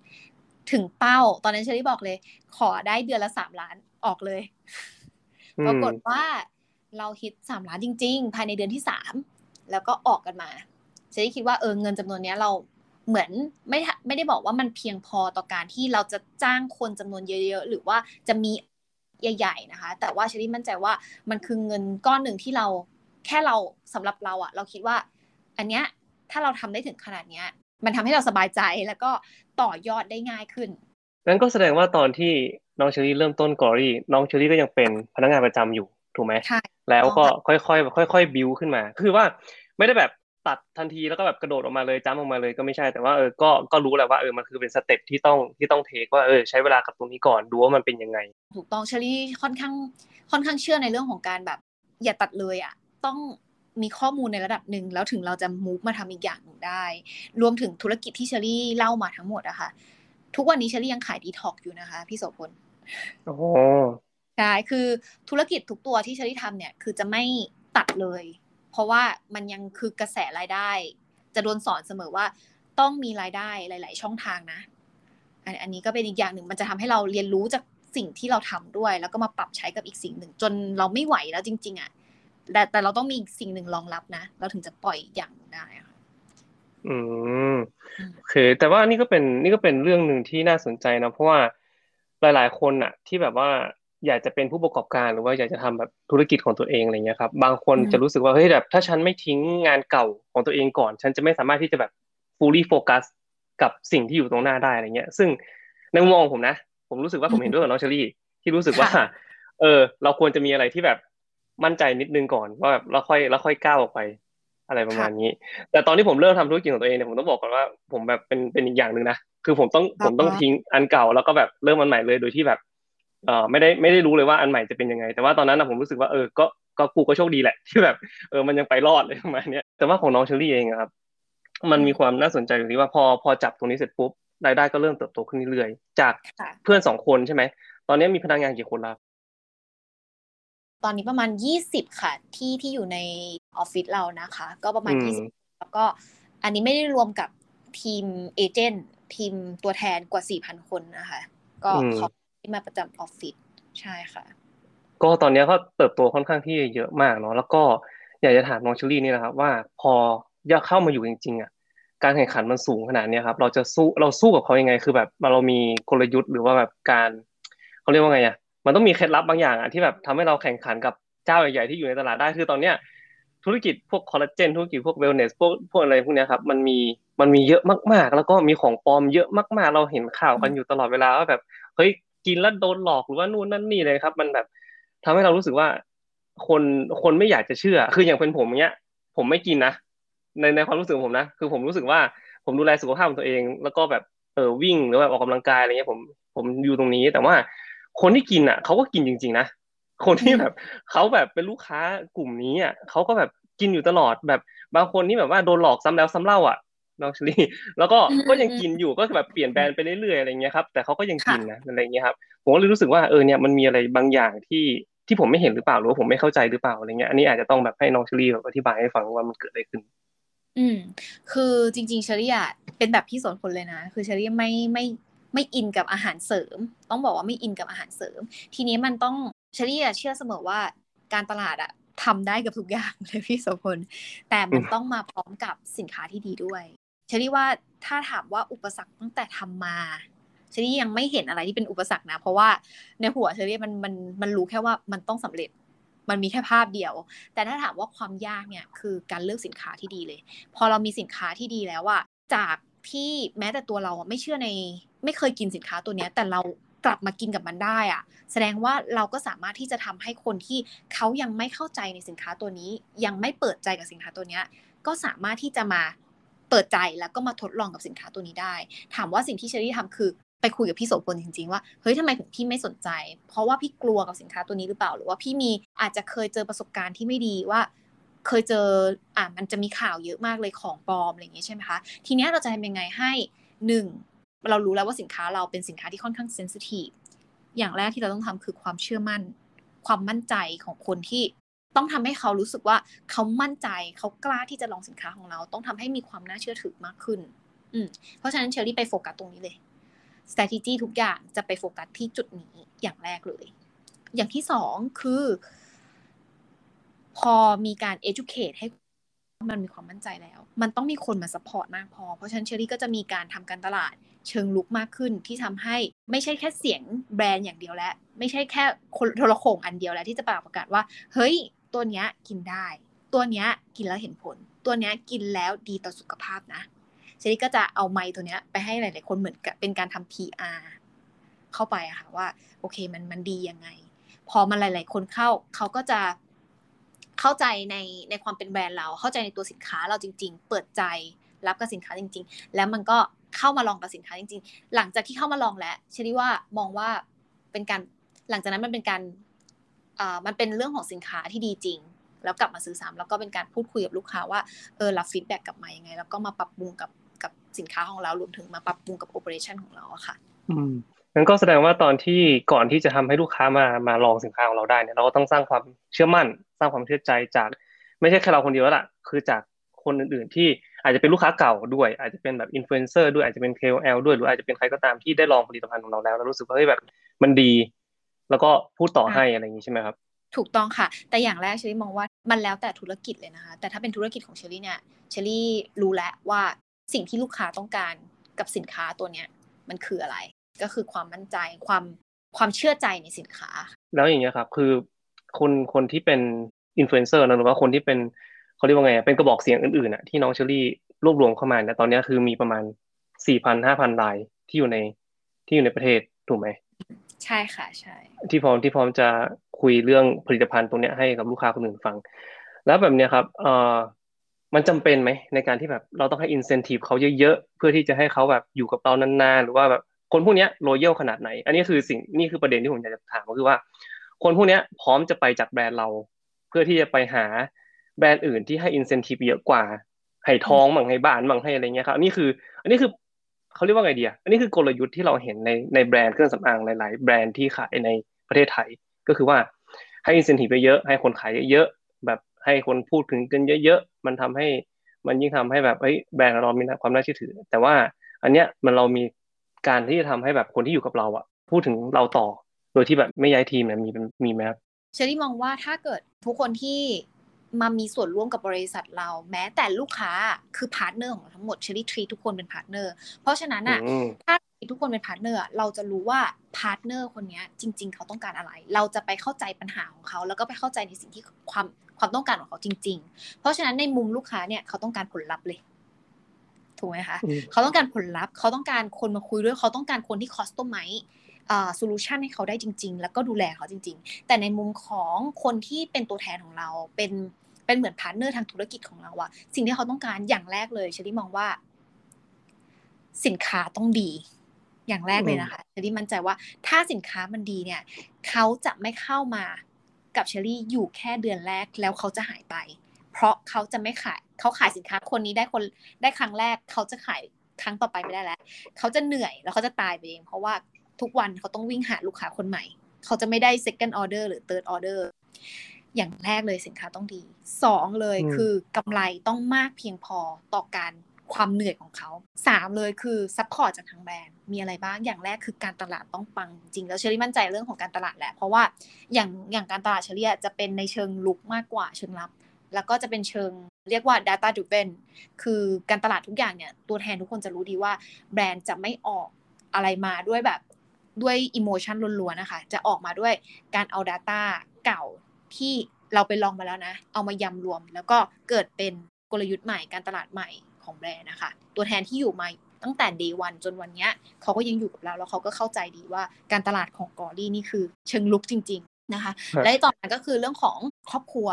ถึงเป้าตอนนั้นเชอรี่บอกเลย ขอได้เดือนละสามล้านออกเลยอืมปรากฏว่าเราฮิตสามล้านจริง ๆ ภายในเดือนที่สามแล้วก็ออกกันมาเชอรี่คิดว่าเออเงินจำนวนเนี้ยเรา เหมือนไม่ไม่ได้บอกว่ามันเพียงพอต่อการที่เราจะจ้างคนจำนวนเยอะ ๆ หรือว่าจะมีใหญ่ ๆ นะคะ แต่ว่าเชอรี่มั่นใจว่ามันคือเงินก้อนหนึ่งที่เราแค่เราสำหรับเราอะเราคิดว่า อันเนี้ยถ้าเราทำได้ถึงขนาดเนี้ย มันทำให้เราสบายใจแล้วก็ต่อยอดได้ง่ายขึ้นนั่นก็แสดงว่าตอนที่น้องเชอรี่เริ่มต้น Glory น้องเชอรี่ก็ยังเป็นพนักงานประจำอยู่ถูกไหมใช่แล้วก็ค่อยๆค่อยๆบิวขึ้นมา คือว่าไม่ได้แบบ ตัดทันทีแล้วก็แบบกระโดดออกมาเลยจ้ำออกมาเลยก็ไม่ใช่แต่ว่าเออก็ก็รู้แหละว่าเออมันคือเป็น step ที่ต้องที่ต้อง take ว่าเออใช้เวลากับตรงนี้ก่อนดูว่ามันเป็นยังไง ถูกต้องเชอรี่ค่อนข้างค่อนข้างเชื่อในเรื่องของการแบบ อย่าตัดเลยอะต้องมีข้อมูลในระดับหนึ่งแล้วถึงเราจะมูฟมาทำอีกอย่างหนึ่งได้ รวมถึงธุรกิจที่เชอรี่เล่ามาทั้งหมดอะคะ่ะ ทุกวันนี้เชอรี่ยังขายดีท็อกอยู่นะคะ พี่โสพลโอ้ใช่คือธุรกิจทุกตัวที่เชอรี่ทำเนี่ย คือจะไม่ตัดเลย เพราะว่ามันยังคือกระแสรายได้ จะโดนสอนเสมอว่าต้องมีรายได้หลาย ๆ ช่องทางนะอันนี้ก็เป็นอีกอย่างหนึ่งมันจะทำให้เราเรียนรู้จากสิ่งที่เราทำด้วย แล้วก็มาปรับใช้กับอีกสิ่งหนึ่ง จนเราไม่ไหวแล้วจริง ๆอะแต่แต่เราต้องมีสิ่งหนึ่งรองรับนะ เราถึงจะปล่อยอย่างได้ค่ะอืมโอเค แต่ว่านี่ก็เป็นนี่ก็เป็นเรื่องหนึ่งที่น่าสนใจนะเพราะว่าหลาย ๆ คนอะ ที่แบบว่า อยากจะเป็นผู้ประกอบการหรือว่าอยากจะทำแบบธุรกิจของตัวเองอะไรเงี้ยครับ บางคนจะรู้สึกว่าเฮ้ยแบบถ้าฉันไม่ทิ้งงานเก่าของตัวเองก่อน ฉันจะไม่สามารถที่จะแบบ fully focus กับสิ่งที่อยู่ตรงหน้าได้อะไรเงี้ย ซึ่งในมุมมองผมนะ ผมรู้สึกว่าผมเห็นด้วยกับน้องเชอรี่ที่รู้สึกว่า เออ เราควรจะมีอะไรที่แบบมั่นใจนิดนึงก่อนว่าแบบเราค่อยเราค่อยก้าวออกไปอะไรประมาณนี้ แต่ตอนที่ผมเริ่มทำธุรกิจของตัวเองเนี่ยผมต้องบอกก่อนว่าผมแบบเป็นเป็นอีกอย่างหนึ่งนะคือผมต้องผมต้องทิ้งอันเก่าแล้วก็แบบเริ่มอันใหม่เลยโดยที่แบบ เออไม่ได้ไม่ได้รู้เลยว่าอันใหม่จะเป็นยังไง แต่ว่าตอนนั้นนะผมรู้สึกว่าเออก็ก็กูก็โชคดีแหละที่แบบเออมันยังไปรอดเลยประมาณนี้แต่ว่าของน้องเชอรี่เองครับ มันมีความน่าสนใจอยู่ที่ว่าพอพอจับตรงนี้เสร็จปุ๊บรายได้ก็เริ่มเติบโตขึ้นเรื่อยๆจากเพื่อนสองคนใช่ไหมตอนนี้มีพนักงานกี่คนแล้วตอนนี้ประมาณยี่สิบค่ะ ที่ที่อยู่ในออฟฟิศเรานะคะ ก็ประมาณยี่สิบแล้วก็อันนี้ไม่ได้รวมกับทีมเอเจนต์ทีมตัวแทนกว่าสี่พันคนนะคะ ก็เขาที่ มาประจำออฟฟิศใช่ค่ะ ก็ตอนนี้ก็เติบโตค่อนข้างที่เยอะมากเนาะแล้วก็อยากจะถามน้องชูรี่นี่นะครับว่าพอยากเข้ามาอยู่จริงๆอะการแข่งขันมันสูงขนาดนี้ครับ เราจะสู้เราสู้กับเขายังไง คือแบบเรามีกลยุทธ์หรือว่าแบบการเขาเรียกว่าไงอะมันต้องมีเคล็ดลับบางอย่างอะที่แบบทำให้เราแข่งขันกับเจ้าใหญ่ๆที่อยู่ในตลาดได้คือตอนเนี้ยธุรกิจพวกคอลลาเจนธุรกิจพวกเวลเนสพวกพวกอะไรพวกนี้ครับมันมีมันมีเยอะมากๆ แล้วก็มีของปลอมเยอะมากๆ เราเห็นข่าวกันอยู่ตลอดเวลาว่าแบบเฮ้ย กินแล้วโดนหลอกหรือว่านู่นนั่นนี่เลยครับ มันแบบทำให้เรารู้สึกว่า คนคนไม่อยากจะเชื่อ คืออย่างเป็นผมเนี้ย ผมไม่กินนะในในความรู้สึกผมนะคือผมรู้สึกว่าผมดูแลสุขภาพของตัวเอง แล้วก็แบบเออวิ่งหรือว่าออกกำลังกายอะไรเงี้ยผมผมอยู่ตรงนี้ แต่ว่าคนที่กินอะเขาก็กินจริง ๆ นะคนที่แบบเขาแบบเป็นลูกค้ากลุ่มนี้อะเขาก็แบบกินอยู่ตลอดแบบบางคนที่แบบว่าโดนหลอกซ้ำแล้วซ้าเล่าอะ น้องชลีแล้วก็ก็ยังกินอยู่ก็แบบเปลี่ยนแบรนด์ไปเรื่อยๆอะไรเงี้ยครับแต่เขาก็ยังกินนะอะไรเงี้ยครับผมก็เลยรู้สึกว่าเออเนี่ยมันมีอะไรบางอย่างที่ที่ผมไม่เห็นหรือเปล่าหรือว่าผมไม่เข้าใจหรือเปล่าอะไรเงี้ยอันนี้อาจจะต้องแบบให้น้องชลีแบบอธิบายให้ฟังว่ามันเกิดอะไรขึ้น อืม คือจริงๆเชอรี่อะเป็นแบบพี่สนคนเลยนะ คือเชอรี่ไม่ไม่ไม่อินกับอาหารเสริม ต้องบอกว่าไม่อินกับอาหารเสริม ทีนี้มันต้องเชอรี่เชื่อเสมอว่าการตลาดอะทำได้กับทุกอย่างเลยพี่โสพลแต่มันต้องมาพร้อมกับสินค้าที่ดีด้วย เชอรี่ว่าถ้าถามว่าอุปสรรคตั้งแต่ทำมาเชอรี่ยังไม่เห็นอะไรที่เป็นอุปสรรคนะ เพราะว่าในหัวเชอรี่มันมันมันรู้แค่ว่ามันต้องสำเร็จ มันมีแค่ภาพเดียว แต่ถ้าถามว่าความยากเนี่ยคือการเลือกสินค้าที่ดีเลย พอเรามีสินค้าที่ดีแล้วอะจากที่แม้แต่ตัวเราไม่เชื่อในไม่เคยกินสินค้าตัวนี้แต่เรากลับมากินกับมันได้อะแสดงว่าเราก็สามารถที่จะทำให้คนที่เขายังไม่เข้าใจในสินค้าตัวนี้ ยังไม่เปิดใจกับสินค้าตัวนี้ก็สามารถที่จะมา เปิดใจแล้วก็มาทดลองกับสินค้าตัวนี้ได้ ถามว่าสิ่งที่เชอรี่ทำคือไปคุยกับพี่โสพลจริงๆว่าเฮ้ยทำไมถึงพี่ไม่สนใจ เพราะว่าพี่กลัวกับสินค้าตัวนี้หรือเปล่า หรือว่าพี่มีอาจจะเคยเจอประสบการณ์ที่ไม่ดีว่า เคยเจออ่ามันจะมีข่าวเยอะมากเลยของปลอมอะไรอย่างเงี้ยใช่ไหมคะทีนี้เราจะทำยังไงให้หนึ่งเรารู้แล้วว่าสินค้าเราเป็นสินค้าที่ค่อนข้างเซนซิทีฟอย่างแรกที่เราต้องทำคือความเชื่อมั่น ความมั่นใจของคนที่ ต้องทำให้เขารู้สึกว่าเขามั่นใจเขากล้าที่จะลองสินค้าของเรา ต้องทำให้มีความน่าเชื่อถือมากขึ้น อืมเพราะฉะนั้นเชอรี่ไปโฟกัสตรงนี้เลย strategy ทุกอย่างจะไปโฟกัสที่จุดนี้อย่างแรกเลย อย่างที่สองคือ พอมีการ educate ให้มันมีความมั่นใจแล้ว มันต้องมีคนมา support มากพอ เพราะฉะนั้นเชอรี่ก็จะมีการทำการตลาดเชิงรุกมากขึ้นที่ทำให้ไม่ใช่แค่เสียงแบรนด์อย่างเดียวแล้ว ไม่ใช่แค่คนโทรโขงอันเดียวแล้วที่จะประกาศว่า เฮ้ย ตัวเนี้ยกินได้ ตัวเนี้ยกินแล้วเห็นผล ตัวเนี้ยกินแล้วดีต่อสุขภาพนะเชอรี่ก็จะเอาไมค์ตัวเนี้ยไปให้หลาย ๆ คนเหมือนกับเป็นการทำ PR เข้าไปอะค่ะว่า โอเคมันมันดียังไง พอมันหลาย ๆ คนเข้าเขาก็จะเข้าใจในในความเป็นแบรนด์เรา เข้าใจในตัวสินค้าเราจริง ๆ เปิดใจรับกับสินค้าจริง ๆ แล้วมันก็เข้ามาลองกับสินค้าจริง ๆ หลังจากที่เข้ามาลองแล้วเชอรี่ว่ามองว่าเป็นการหลังจากนั้นมันเป็นการ มันเป็นเรื่องของสินค้าที่ดีจริง แล้วกลับมาซื้อซ้ำแล้วก็เป็นการพูดคุยกับลูกค้าว่าเออรับ feedback กลับมายังไง แล้วก็มาปรับปรุงกับกับสินค้าของเรารวมถึงมาปรับปรุงกับ operation ของเราอะค่ะ อืมงั้นก็แสดงว่าตอนที่ก่อนที่จะทำให้ลูกค้ามามาลองสินค้าของเราได้เนี่ยเราก็ต้องสร้างความเชื่อมั่น สร้างความเชื่อใจจาก ไม่ใช่แค่เราคนเดียวแล้วล่ะคือจากคนอื่นๆ ที่อาจจะเป็นลูกค้าเก่าด้วย อาจจะเป็นแบบอินฟลูเอนเซอร์ด้วยอาจจะเป็น KOL ด้วยหรืออาจจะเป็นใครก็ตามที่ได้ลองผลิตภัณฑ์ของเราแล้วแล้วรู้สึกว่าเฮ้ยแบบมันดี แล้วก็พูดต่อให้อะไรอย่างนี้ใช่ไหมครับ ถูกต้องค่ะ แต่อย่างแรกเชอรี่มองว่ามันแล้วแต่ธุรกิจเลยนะคะ แต่ถ้าเป็นธุรกิจของเชอรี่เนี่ยเชอรี่รู้แล้วว่าสิ่งที่ลูกค้าต้องการกับสินค้าตัวเนี้ยมันคืออะไร ก็คือความมั่นใจความความเชื่อใจในสินค้า แล้วอย่างเงี้ยครับคือคนคนที่เป็นอินฟลูเอนเซอร์นะหรือว่าคนที่เป็นเขาเรียกว่าไงเป็นกระบอกเสียงอื่นๆอะที่น้องเชอรี่รวบรวมเข้ามาเนี่ยตอนนี้คือมีประมาณสี่พันห้าพันรายที่อยู่ในที่อยู่ในประเทศถูกไหม ใช่ค่ะใช่ ที่พร้อมที่พร้อมจะคุยเรื่องผลิตภัณฑ์ตรงเนี้ยให้กับลูกค้าคนอื่นฟัง แล้วแบบเนี้ยครับเอ่อมันจำเป็นไหมในการที่แบบเราต้องให้ incentive เขาเยอะๆ เพื่อที่จะให้เขาแบบอยู่กับเรานานๆ หรือว่าแบบคนพวกเนี้ย loyal ขนาดไหน อันนี้คือสิ่งนี่คือประเด็นที่ผมอยากจะถามก็คือว่า คนพวกเนี้ยพร้อมจะไปจากแบรนด์เรา เพื่อที่จะไปหาแบรนด์อื่นที่ให้ incentive เยอะกว่าให้ทองมั่งให้บ้านมั่งให้อะไรเงี้ยครับอันนี้คือ อันนี้คือ เขาเรียกว่าไงดีอะอันนี้คือกลยุทธ์ที่เราเห็นในในแบรนด์เครื่องสำอางหลาย ๆ แบรนด์ที่ขายในประเทศไทย ก็คือว่าให้ incentive ไปเยอะให้คนขายเยอะๆแบบให้คนพูดถึงกันเยอะๆมันทำให้มันยิ่งทำให้แบบเฮ้ยแบรนด์เรามีความน่าเชื่อถือ แต่ว่าอันเนี้ยมันเรามีการที่จะทำให้แบบคนที่อยู่กับเราอะพูดถึงเราต่อ โดยที่แบบไม่ย้ายทีมเนี่ยมีมีไหมครับเชอรี่มองว่าถ้าเกิดทุกคนที่ มามีส่วนร่วมกับบริษัทเรา แม้แต่ลูกค้าคือ partner ของเราทั้งหมดเชอรี่ treat ทุกคนเป็น partner เพราะฉะนั้นอะอืมถ้าทุกคนเป็น partner เราจะรู้ว่า partner คนเนี้ยจริง ๆ เขาต้องการอะไร เราจะไปเข้าใจปัญหาของเขา แล้วก็ไปเข้าใจในสิ่งที่ความความต้องการของเขาจริง ๆ เพราะฉะนั้นในมุมลูกค้าเนี่ยเขาต้องการผลลัพธ์เลยถูกไหมคะอืมเขาต้องการผลลัพธ์เขาต้องการคนมาคุยด้วยเขาต้องการคนที่ customize อ่า solution ให้เขาได้จริง ๆ แล้วก็ดูแลเขาจริง ๆ แต่ในมุมของคนที่เป็นตัวแทนของเราเป็น เป็นเหมือน partner ทางธุรกิจของเราอะสิ่งที่เขาต้องการอย่างแรกเลยเชอรี่มองว่า สินค้าต้องดี อย่างแรกเลยนะคะเชอรี่มั่นใจว่าถ้าสินค้ามันดีเนี่ย เขาจะไม่เข้ามากับเชอรี่อยู่แค่เดือนแรกแล้วเขาจะหายไป เพราะเขาจะไม่ขายเขาขายสินค้าคนนี้ได้คนได้ครั้งแรก เขาจะขายครั้งต่อไปไม่ได้แล้ว เขาจะเหนื่อยแล้วเขาจะตายไปเองเพราะว่าทุกวันเขาต้องวิ่งหาลูกค้าคนใหม่ เขาจะไม่ได้ second order หรือ third order อย่างแรกเลยสินค้าต้องดีสองเลยอืมคือกำไรต้องมากเพียงพอต่อการความเหนื่อยของเขาสามเลยคือ support จากทางแบรนด์มีอะไรบ้างอย่างแรกคือการตลาดต้องปังจริงแล้วเชอรี่มั่นใจเรื่องของการตลาดแหละเพราะว่าอย่างอย่างการตลาดเชอรี่อะจะเป็นในเชิงลุกมากกว่าเชิงรับ แล้วก็จะเป็นเชิงเรียกว่า data driven คือการตลาดทุกอย่างเนี่ยตัวแทนทุกคนจะรู้ดีว่าแบรนด์จะไม่ออกอะไรมาด้วยแบบด้วยอิโมชันล้วนๆนะคะ จะออกมาด้วยการเอา Data เก่า ที่เราไปลองมาแล้วนะ เอามายำรวม แล้วก็เกิดเป็นกลยุทธ์ใหม่การตลาดใหม่ของแบรนด์นะคะ ตัวแทนที่อยู่มาตั้งแต่ day one จนวันเนี้ยเขาก็ยังอยู่กับเรา แล้วเขาก็เข้าใจดีว่าการตลาดของ Glory นี่คือเชิงรุกจริง ๆนะคะครับและต่อมาก็คือเรื่องของครอบครัว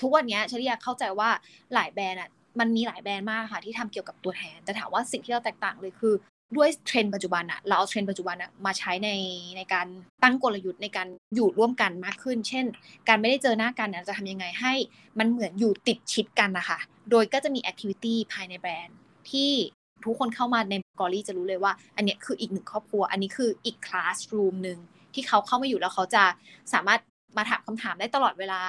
ทุกวันเนี้ยเชอรี่อะเข้าใจว่าหลายแบรนด์อะมันมีหลายแบรนด์มากค่ะที่ทำเกี่ยวกับตัวแทนแต่ถามว่าสิ่งที่เราแตกต่างเลยคือ ด้วยเทรนด์ปัจจุบันอะเราเอาเทรนด์ปัจจุบันอะมาใช้ในในการตั้งกลยุทธ์ในการอยู่ร่วมกันมากขึ้น เช่น การไม่ได้เจอหน้ากันเนี่ยจะทำยังไงให้มันเหมือนอยู่ติดชิดกันนะคะโดยก็จะมี activity ภายในแบรนด์ ที่ทุกคนเข้ามาใน Glory จะรู้เลยว่า อันเนี้ยคืออีกหนึ่งครอบครัว อันนี้คืออีก classroom หนึ่งที่เขาเข้ามาอยู่แล้วเขาจะสามารถมาถามคำถามได้ตลอดเวลา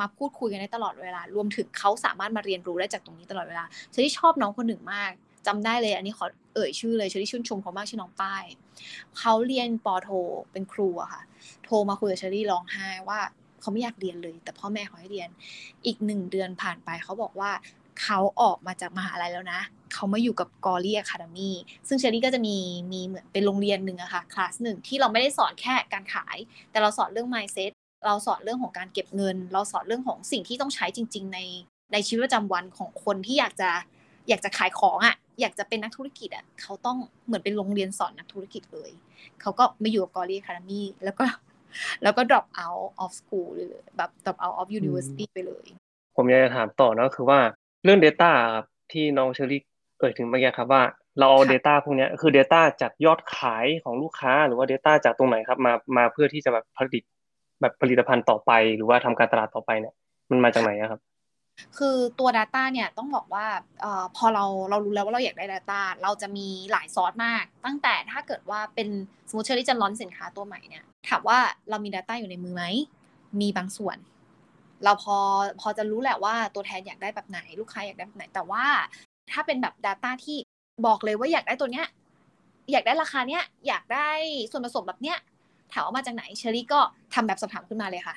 มาพูดคุยกันได้ตลอดเวลา รวมถึงเขาสามารถมาเรียนรู้ได้จากตรงนี้ตลอดเวลาเชอรี่ชอบน้องคนหนึ่งมากจำได้เลย อันนี้ขอ เอ่ยชื่อเลยเชอรี่ชื่นชมเขามากชื่อน้องป้ายเขาเรียนป.โทเป็นครูอะค่ะ โทรมาคุยกับเชอรี่ร้องไห้ว่าเขาไม่อยากเรียนเลย แต่พ่อแม่เขาให้เรียนอีกหนึ่งเดือนผ่านไปเขาบอกว่าเขาออกมาจากมหาลัยแล้วนะ เขามาอยู่กับ Glory Academy ซึ่งเชอรี่ก็จะมีมีเหมือนเป็นโรงเรียนหนึ่งอะค่ะคลาสหนึ่งที่เราไม่ได้สอนแค่การขาย แต่เราสอนเรื่อง mindset เราสอนเรื่องของการเก็บเงิน เราสอนเรื่องของสิ่งที่ต้องใช้จริง ๆ ในในชีวิตประจำวันของคนที่อยากจะอยากจะขายของอะ อยากจะเป็นนักธุรกิจอะเขาต้องเหมือนเป็นโรงเรียนสอนนักธุรกิจเลยเขาก็มาอยู่กับ Glory Academy แล้วก็แล้วก็ drop out of school เลยแบบ drop out of university ไปเลย ผมอยากจะถามต่อนะคือว่าเรื่อง Data ครับที่น้องเชอรี่เอ่ยถึงเมื่อกี้ครับว่าเราเอา Data พวกนี้คือ Data จากยอดขายของลูกค้า หรือว่า Data จากตรงไหนครับ มามาเพื่อที่จะแบบผลิตแบบผลิตภัณฑ์ต่อไป หรือว่าทำการตลาดต่อไปเนี่ยมันมาจากไหนครับ คือตัว Data เนี่ยต้องบอกว่าออพอเราเรารู้แล้วว่าเราอยากได้ Data เราจะมีหลายซอสมาก ตั้งแต่ถ้าเกิดว่าเป็นสมมติเชอรี่จะร้อนสินค้าตัวใหม่เนี่ยถามว่าเรามี Data อยู่ในมือไหม มีบางส่วน เราพอพอจะรู้แหละว่าตัวแทนอยากได้แบบไหน ลูกค้าอยากได้แบบไหน แต่ว่าถ้าเป็นแบบ Data ที่บอกเลยว่าอยากได้ตัวเนี้ยอยากได้ราคาเนี้ยอยากได้ส่วนผสมแบบเนี้ยถามว่ามาจากไหนเชอรี่ก็ทำแบบสอบถามขึ้นมาเลยค่ะ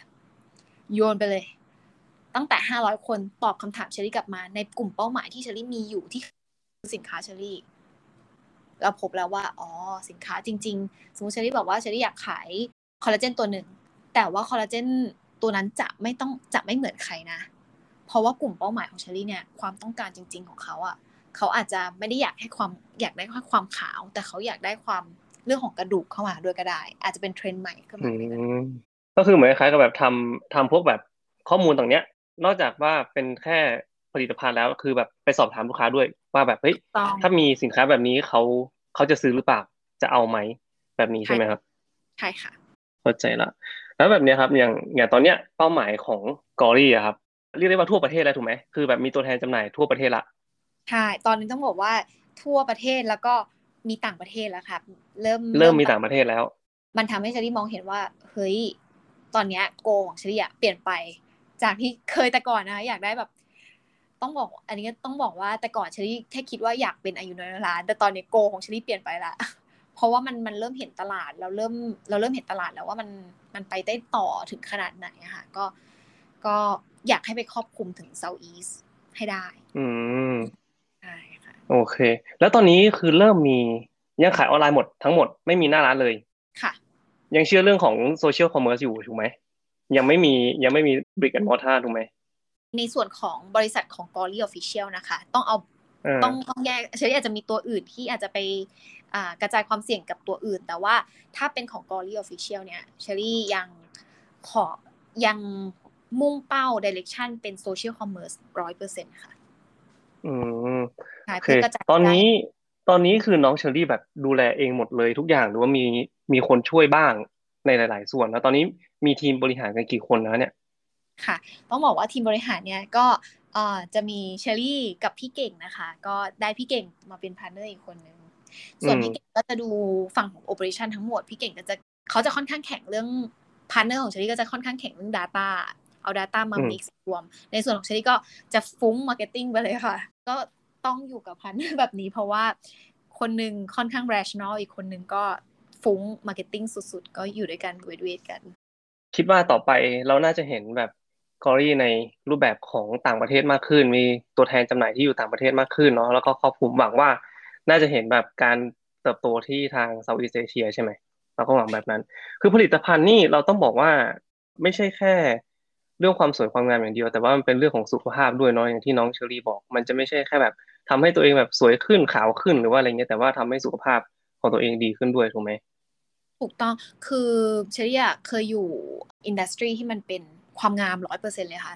โยนไปเลย ตั้งแต่ห้าร้อยคนตอบคำถามเชอรี่กลับมา ในกลุ่มเป้าหมายที่เชอรี่มีอยู่ที่สินค้าเชอรี่เราพบแล้วว่าอ๋อสินค้าจริง ๆ สมมติเชอรี่บอกว่าเชอรี่อยากขายคอลลาเจนตัวหนึ่งแต่ว่าคอลลาเจนตัวนั้นจะไม่ต้องจะไม่เหมือนใครนะ เพราะว่ากลุ่มเป้าหมายของเชอรี่เนี่ยความต้องการจริง ๆ ของเขาอะ่ะเขาอาจจะไม่ได้อยากให้ความอยากได้แค่ความขาว แต่เขาอยากได้ความเรื่องของกระดูกเข้ามาด้วยก็ได้ อาจจะเป็นเทรนด์ใหม่ขึ้นมาก็คือเหมือนคล้ายกับแบบทำทำพวกแบบข้อมูลตรงเนี้ย นอกจากว่าเป็นแค่ผลิตภัณฑ์แล้วคือแบบไปสอบถามลูกค้าด้วยว่าแบบเฮ้ยถ้ามีสินค้าแบบนี้เขาเขาจะซื้อหรือเปล่าจะเอาไหมแบบนี้ใช่ไหมครับ ใช่ค่ะ เข้าใจละแล้วแบบนี้ครับอย่างอย่างตอนเนี้ยเป้าหมายของกอรี่อะครับเรียกได้ว่าทั่วประเทศแล้วถูกไหมคือแบบมีตัวแทนจำหน่ายทั่วประเทศละใช่ตอนนี้ต้องบอกว่าทั่วประเทศแล้วก็มีต่างประเทศแล้วครับเริ่มเริ่มมีต่างประเทศแล้ว มันทำให้เชอรี่มองเห็นว่าเฮ้ยตอนเนี้ยโกของเชอรี่อะเปลี่ยนไป จากที่เคยแต่ก่อนนะอยากได้แบบ ต้องบอก อันนี้ต้องบอกว่าแต่ก่อนเชอรี่แค่คิดว่าอยากเป็นอายุน้อยล้าน แต่ตอนนี้โกของเชอรี่เปลี่ยนไปละเพราะว่ามันมันเริ่มเห็นตลาด เราเริ่มเราเริ่มเห็นตลาดแล้วว่ามันมันไปได้ต่อถึงขนาดไหนอะค่ะก็ก็อยากให้ไปครอบคลุมถึงเซาท์อีสให้ได้ อืมใช่ค่ะโอเค แล้วตอนนี้คือเริ่มมียังขายออนไลน์หมดทั้งหมดไม่มีหน้าร้านเลย ค่ะ ยังเชื่อเรื่องของ social commerce อยู่ถูกไหม ยังไม่มียังไม่มี brick and mortar ถูกไหมในส่วนของบริษัทของ Glory Official นะคะ ต้องเอาต้องต้องแยกเลยอาจจะมีตัวอื่นที่อาจจะไปกระจายความเสี่ยงกับตัวอื่น แต่ว่าถ้าเป็นของ g o r y Official เนี่ยเชอรี่ยังขอยังมุ่งเป้า direction เป็น social commerce ร้อยเปอร์เซ็นต์ค่ะ อืมโอเคตอนนี้ตอนนี้คือน้องเชอรี่แบบดูแลเองหมดเลยทุกอย่างหรือว่ามีมีคนช่วยบ้าง ในหลาย ๆ ส่วน แล้วตอนนี้มีทีมบริหารกันกี่คนแล้วเนี่ย ค่ะ ต้องบอกว่าทีมบริหารเนี่ยก็จะมีเชอรี่กับพี่เก่งนะคะ ก็ได้พี่เก่งมาเป็น partner อีกคนนึงส่วนพี่เก่งก็จะดูฝั่งของ operation ทั้งหมด พี่เก่งก็จะเขาจะค่อนข้างแข็งเรื่อง partner ของเชอรี่ก็จะค่อนข้างแข็งเรื่อง Data เอา Data มา mix รวม ในส่วนของเชอรี่ก็จะฟุ้ง marketing ไปเลยค่ะ ก็ต้องอยู่กับ partner แบบนี้เพราะว่าคนหนึ่งค่อนข้าง rational อีกคนหนึ่งก็ ฟุ้ง marketing สุดๆ ก็อยู่ด้วยกัน weight weight กัน คิดว่าต่อไปเราน่าจะเห็นแบบ Glory ในรูปแบบของต่างประเทศมากขึ้น มีตัวแทนจำหน่ายที่อยู่ต่างประเทศมากขึ้นเนาะแล้วก็ครอบคลุมหวังว่า น่าจะเห็นแบบการเติบโตที่ทาง Southeast Asia ใช่ไหมเราก็หวังแบบนั้น คือผลิตภัณฑ์นี่เราต้องบอกว่าไม่ใช่แค่เรื่องความสวยความงามอย่างเดียว แต่ว่ามันเป็นเรื่องของสุขภาพด้วยเนาะอย่างที่น้องเชอรี่บอก มันจะไม่ใช่แค่แบบทำให้ตัวเองแบบสวยขึ้นขาวขึ้นหรือว่าอะไรเงี้ยแต่ว่าทำให้สุขภาพ ของตัวเองดีขึ้นด้วยถูกไหมถูกต้องคือเชอรี่เคยอยู่ industry ที่มันเป็นความงามร้อยเปอร์เซ็นต์เลยค่ะ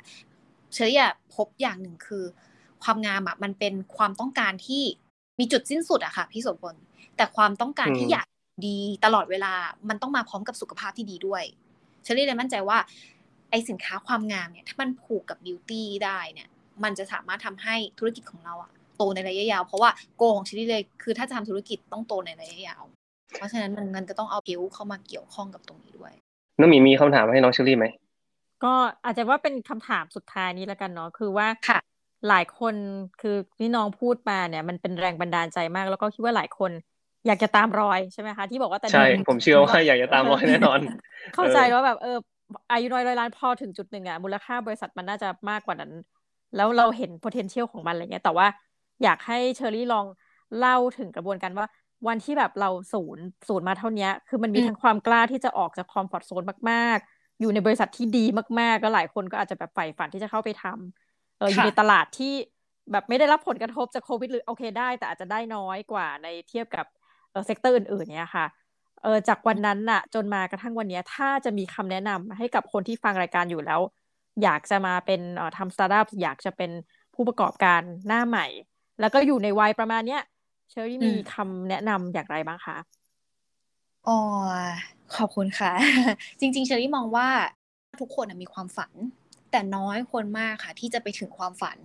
เชอรี่พบอย่างหนึ่งคือ ความงามอะมันเป็นความต้องการที่มีจุดสิ้นสุดอะค่ะพี่สมพลแต่ความต้องการที่อยากดีตลอดเวลามันต้องมาพร้อมกับสุขภาพที่ดีด้วยเชอรี่เลยมั่นใจว่าไอสินค้าความงามเนี่ยถ้ามันผูกกับบิวตี้ได้เนี่ย มันจะสามารถทำให้ธุรกิจของเราอะ โตในระยะยาว เพราะว่าโกของเชอรี่เลยคือถ้าจะทำธุรกิจต้องโตในระยะยาว เพราะฉะนั้นมันมันจะต้องเอาผิวเข้ามาเกี่ยวข้องกับตรงนี้ด้วยน้องมีมีคำถามให้น้องเชอรี่ไหมก็อาจจะว่าเป็นคำถามสุดท้ายนี้แล้วกันเนาะคือว่าค่ะหลายคนคือที่น้องพูดมาเนี่ย มันเป็นแรงบันดาลใจมาก แล้วก็คิดว่าหลายคนอยากจะตามรอยใช่ไหมคะ ที่บอกว่าแต่ใช่ผมเชื่อว่าอยากจะตามรอยแน่นอน เข้าใจว่าแบบเอออายุน้อยร้อยล้านพอถึงจุดหนึ่งอะมูลค่าบริษัทมันน่าจะมากกว่านั้น แล้วเราเห็น potential ของมันอะไรเงี้ยแต่ว่า อยากให้เชอรี่ลองเล่าถึงกระบวนการว่า วันที่แบบเราศูนย์ศูนย์มาเท่านี้คือมันมีทั้งความกล้าที่จะออกจากคอมฟอร์ทโซนมากๆ อยู่ในบริษัทที่ดีมากๆแล้วหลายคนก็อาจจะแบบใฝ่ฝันที่จะเข้าไปทำเอออยู่ในตลาดที่แบบไม่ได้รับผลกระทบจากโควิดหรือโอเคได้ แต่อาจจะได้น้อยกว่าในเทียบกับเออ sector อื่นๆเนี่ยค่ะเออจากวันนั้นน่ะ จนมากระทั่งวันนี้ถ้าจะมีคำแนะนำให้กับคนที่ฟังรายการอยู่แล้ว อยากจะมาเป็นเอ่อทำสตาร์ทอัพอยากจะเป็นผู้ประกอบการหน้าใหม่ แล้วก็อยู่ในวัยประมาณเนี้ยเชอรี่มีคำแนะนำอย่างไรบ้างคะอ๋อขอบคุณค่ะ จริง ๆ เชอรี่มองว่าทุกคนมีความฝัน แต่น้อยคนมากค่ะ ที่จะไปถึงความฝัน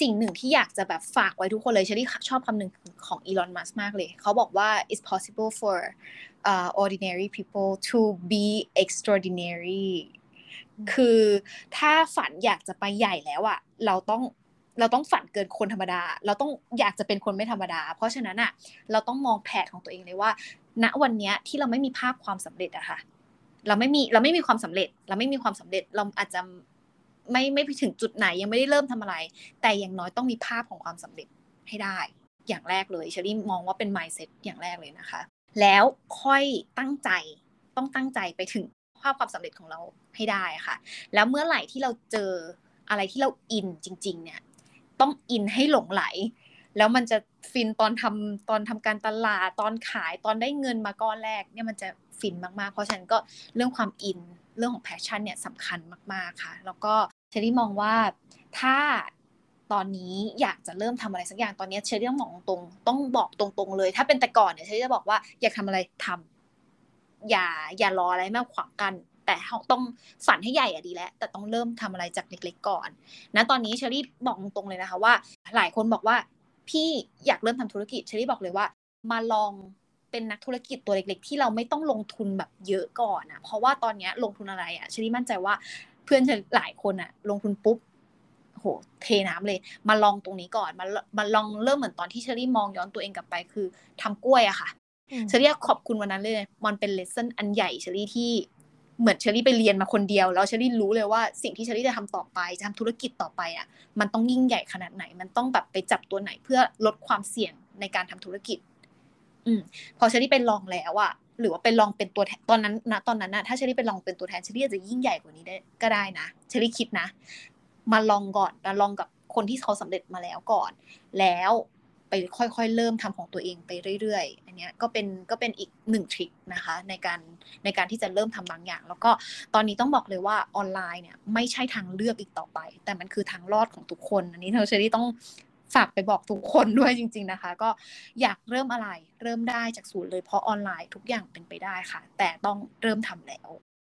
สิ่งหนึ่งที่อยากจะแบบฝากไว้ทุกคนเลยเชอรี่ชอบคำหนึ่งของอีลอนมัสมากเลย เขาบอกว่า it's possible for uh, ordinary people to be extraordinary คือถ้าฝันอยากจะไปใหญ่แล้วอะเราต้อง เราต้องฝันเกินคนธรรมดา เราต้องอยากจะเป็นคนไม่ธรรมดา เพราะฉะนั้นอะ เราต้องมองแผนของตัวเองเลยว่า ณวันนี้ที่เราไม่มีภาพความสำเร็จอะค่ะ เราไม่มีเราไม่มีความสำเร็จ เราไม่มีความสำเร็จเราอาจจะไม่ไม่ไปถึงจุดไหนยังไม่ได้เริ่มทำอะไร แต่อย่างน้อยต้องมีภาพของความสำเร็จให้ได้ อย่างแรกเลยเชอรี่มองว่าเป็น mindset อย่างแรกเลยนะคะ แล้วค่อยตั้งใจต้องตั้งใจไปถึงภาพความสำเร็จของเราให้ได้ค่ะ แล้วเมื่อไหร่ที่เราเจออะไรที่เราอินจริง ๆ เนี่ย ต้องอินให้หลงใหล แล้วมันจะฟินตอนทำตอนทำการตลาดตอนขายตอนได้เงินมาก้อนแรกเนี่ยมันจะฟินมากๆ เพราะฉะนั้นก็เรื่องความอินเรื่องของ passion เนี่ยสำคัญมากๆค่ะ แล้วก็เชอรี่มองว่าถ้าตอนนี้อยากจะเริ่มทำอะไรสักอย่างตอนนี้เชอรี่ต้องมองตรงต้องบอกตรงๆเลย ถ้าเป็นแต่ก่อนเนี่ยเชอรี่จะบอกว่าอยากทำอะไรทำอย่าอย่ารออะไรมาขวางกั้น แต่ต้องฝันให้ใหญ่อะดีแล้ว แต่ต้องเริ่มทำอะไรจากเล็ก ๆ ก่อน นะ ตอนนี้เชอรี่บอกตรงเลยนะคะว่า หลายคนบอกว่า พี่อยากเริ่มทำธุรกิจเชอรี่บอกเลยว่า มาลองเป็นนักธุรกิจตัวเล็ก ๆ ที่เราไม่ต้องลงทุนแบบเยอะก่อนอะเพราะว่าตอนนี้ลงทุนอะไรอะเชอรี่มั่นใจว่าเพื่อนหลายคนอะลงทุนปุ๊บโหเทน้ำเลย มาลองตรงนี้ก่อน มามาลองเริ่มเหมือนตอนที่เชอรี่มองย้อนตัวเองกลับไป คือทำกล้วยอะค่ะเชอรี่ขอบคุณวันนั้นเลย มันเป็น lesson อันใหญ่เชอรี่ที่ เหมือนเชอรี่ไปเรียนมาคนเดียว แล้วเชอรี่รู้เลยว่าสิ่งที่เชอรี่จะทำต่อไปจะทำธุรกิจต่อไปอะมันต้องยิ่งใหญ่ขนาดไหน มันต้องแบบไปจับตัวไหนเพื่อลดความเสี่ยงในการทำธุรกิจ อืมพอเชอรี่ไปลองแล้วอะหรือว่าไปลองเป็นตัวแทนตอนนั้นนะตอนนั้นนะถ้าเชอรี่ไปลองเป็นตัวแทนเชอรี่อาจจะยิ่งใหญ่กว่านี้ได้ก็ได้นะเชอรี่คิดนะ มาลองก่อนมาลองกับคนที่เขาสำเร็จมาแล้วก่อน แล้ว ไปค่อยๆ เริ่มทำของตัวเองไปเรื่อยๆ อันนี้ก็เป็นก็เป็นอีกหนึ่งทริคนะคะในการในการที่จะเริ่มทำบางอย่าง แล้วก็ตอนนี้ต้องบอกเลยว่าออนไลน์เนี่ยไม่ใช่ทางเลือกอีกต่อไป แต่มันคือทางรอดของทุกคน อันนี้เธอเชอรี่ต้องฝากไปบอกทุกคนด้วยจริง ๆนะคะ ก็อยากเริ่มอะไรเริ่มได้จากศูนย์เลยเพราะออนไลน์ทุกอย่างเป็นไปได้ค่ะ แต่ต้องเริ่มทำแล้ว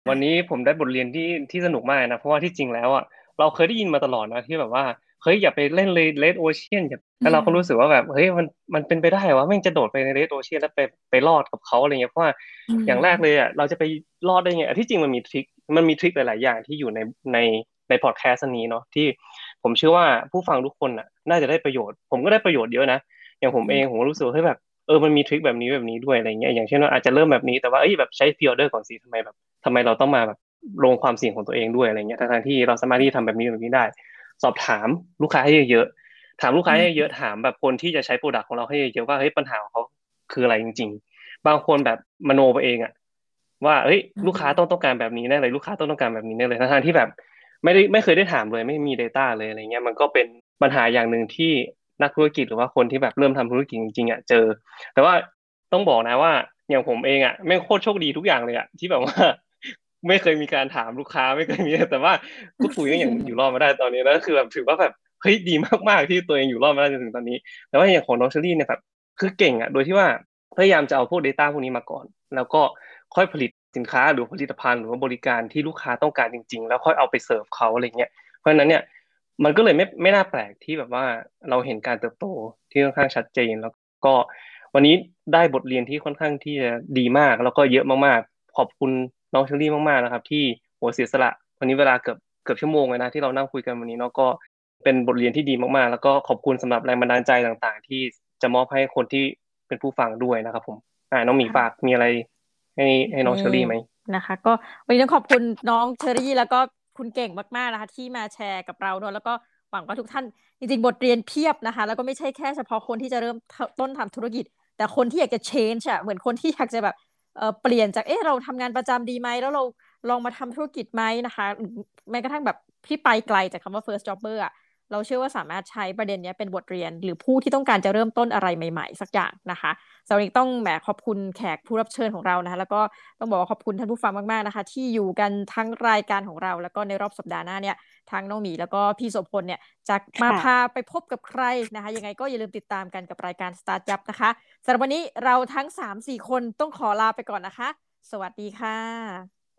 วันนี้ผมได้บทเรียนที่ที่สนุกมากนะเพราะว่าที่จริงแล้วอะเราเคยได้ยินมาตลอดนะที่แบบว่า เฮ้ยอย่าไปเล่นเลย Red Ocean แล้วเราก็รู้สึกว่าแบบเฮ้ยมันมันเป็นไปได้วะไม่จะโดดไปใน Red Ocean แล้วไปไปรอดกับเขาอะไรเงี้ยเพราะว่าอย่างแรกเลยอะเราจะไปรอดได้ไงที่จริงมันมี trick มันมี trick หลาย ๆ อย่างที่อยู่ในในในพอดแคสต์นี้เนาะที่ผมเชื่อว่าผู้ฟังทุกคนอะ น่าจะได้ประโยชน์ ผมก็ได้ประโยชน์เยอะนะอย่างผมเองผมรู้สึกเฮ้ยแบบเออมันมี trick แบบนี้แบบนี้ด้วยอะไรเงี้ยอย่างเช่นว่าอาจจะเริ่มแบบนี้แต่ว่าเอ้ยแบบใช้ pre-order ก่อนสิทำไมแบบทำไมเราต้องมาแบบลงความเสี่ยงของตัวเองด้วยอะไรเงี้ยทั้งที่เราสามารถที่จะทำแบบนี้แบบนี้ได้ สอบถามลูกค้าให้เยอะถามลูกค้าให้เยอะถามแบบคนที่จะใช้ product ของเราให้เยอะว่าเฮ้ยปัญหาของเขาคืออะไรจริง ๆ บางคนแบบมโนไปเองอะว่าเฮ้ยลูกค้าต้องต้องการแบบนี้แน่เลยลูกค้าต้องต้องการแบบนี้แน่เลยทั้งที่แบบ ไม่ได้ไม่เคยได้ถามเลยไม่มี Data เลยอะไรเงี้ยมันก็เป็นปัญหาอย่างหนึ่งที่นักธุรกิจหรือว่าคนที่แบบเริ่มทำธุรกิจจริงๆอะเจอ แต่ว่าต้องบอกนะว่าอย่างผมเองอะไม่โคตรโชคดีทุกอย่างเลยอะที่แบบว่า ไม่เคยมีการถามลูกค้าไม่เคยมีแต่ว่ากูถุยก็ยังอยู่รอดมาได้ตอนนี้แล้วคือแบบถือว่าแบบเฮ้ยดีมากๆที่ตัวเองอยู่รอดมาได้จนถึงตอนนี้ แต่ว่าอย่างของน้องเชอรี่เนี่ยแบบคือเก่งอะโดยที่ว่าพยายามจะเอาพวก Data พวกนี้มาก่อน แล้วก็ค่อยผลิตสินค้าหรือผลิตภัณฑ์หรือว่าบริการที่ลูกค้าต้องการจริง ๆ แล้วค่อยเอาไปเสิร์ฟเขาอะไรเงี้ยเพราะฉะนั้นเนี่ยมันก็เลยไม่ไม่น่าแปลกที่แบบว่าเราเห็นการเติบโตที่ค่อนข้างชัดเจนแล้วก็วันนี้ได้บทเรียนที่ค่อนข้างที่จะดีมาก แล้วก็เยอะมากๆ ขอบคุณ น้องเชอรี่มากๆนะครับ ที่โหเสียสละวันนี้เวลาเกือบเกือบชั่วโมงเลยนะที่เรานั่งคุยกันวันนี้เนาะก็เป็นบทเรียนที่ดีมากๆ แล้วก็ขอบคุณสำหรับแรงบันดาลใจต่างๆ ที่จะมอบให้คนที่เป็นผู้ฟังด้วยนะครับผมอ่าน้องหมีฝากมีอะไรให้ให้น้องเชอรี่ไหมนะคะ ก็วันนี้ต้องขอบคุณน้องเชอรี่แล้วก็คุณเก่งมากๆนะคะที่มาแชร์กับเราเนอะแล้วก็หวังว่าทุกท่านจริงๆบทเรียนเพียบนะคะ แล้วก็ไม่ใช่แค่เฉพาะคนที่จะเริ่มต้นทำธุรกิจ แต่คนที่อยากจะ change อะเหมือนคนที่อยากจะแบบ เปลี่ยนจากเอ๊ะเราทำงานประจำดีไหมแล้วเราลองมาทำธุรกิจไหมนะคะ แม้กระทั่งแบบที่ไปไกลจากคำว่า first jobber อะ เราเชื่อว่าสามารถใช้ประเด็นนี้เป็นบทเรียน หรือผู้ที่ต้องการจะเริ่มต้นอะไรใหม่ๆ สักอย่างนะคะสำหรับต้องแหมขอบคุณแขกผู้รับเชิญของเรานะคะ แล้วก็ต้องบอกว่าขอบคุณท่านผู้ฟังมากๆนะคะ ที่อยู่กันทั้งรายการของเรา แล้วก็ในรอบสัปดาห์หน้าเนี่ยทางน้องหมีแล้วก็พี่โสพลเนี่ยจะมาพาไปพบกับใครนะคะ ยังไงก็อย่าลืมติดตามกันกับรายการ Start ยับนะคะสำหรับวันนี้เราทั้ง 3-4 คนต้องขอลาไปก่อนนะคะ สวัสดีค่ะ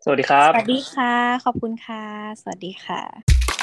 สวัสดีครับ สวัสดีค่ะ ขอบคุณค่ะ สวัสดีค่ะ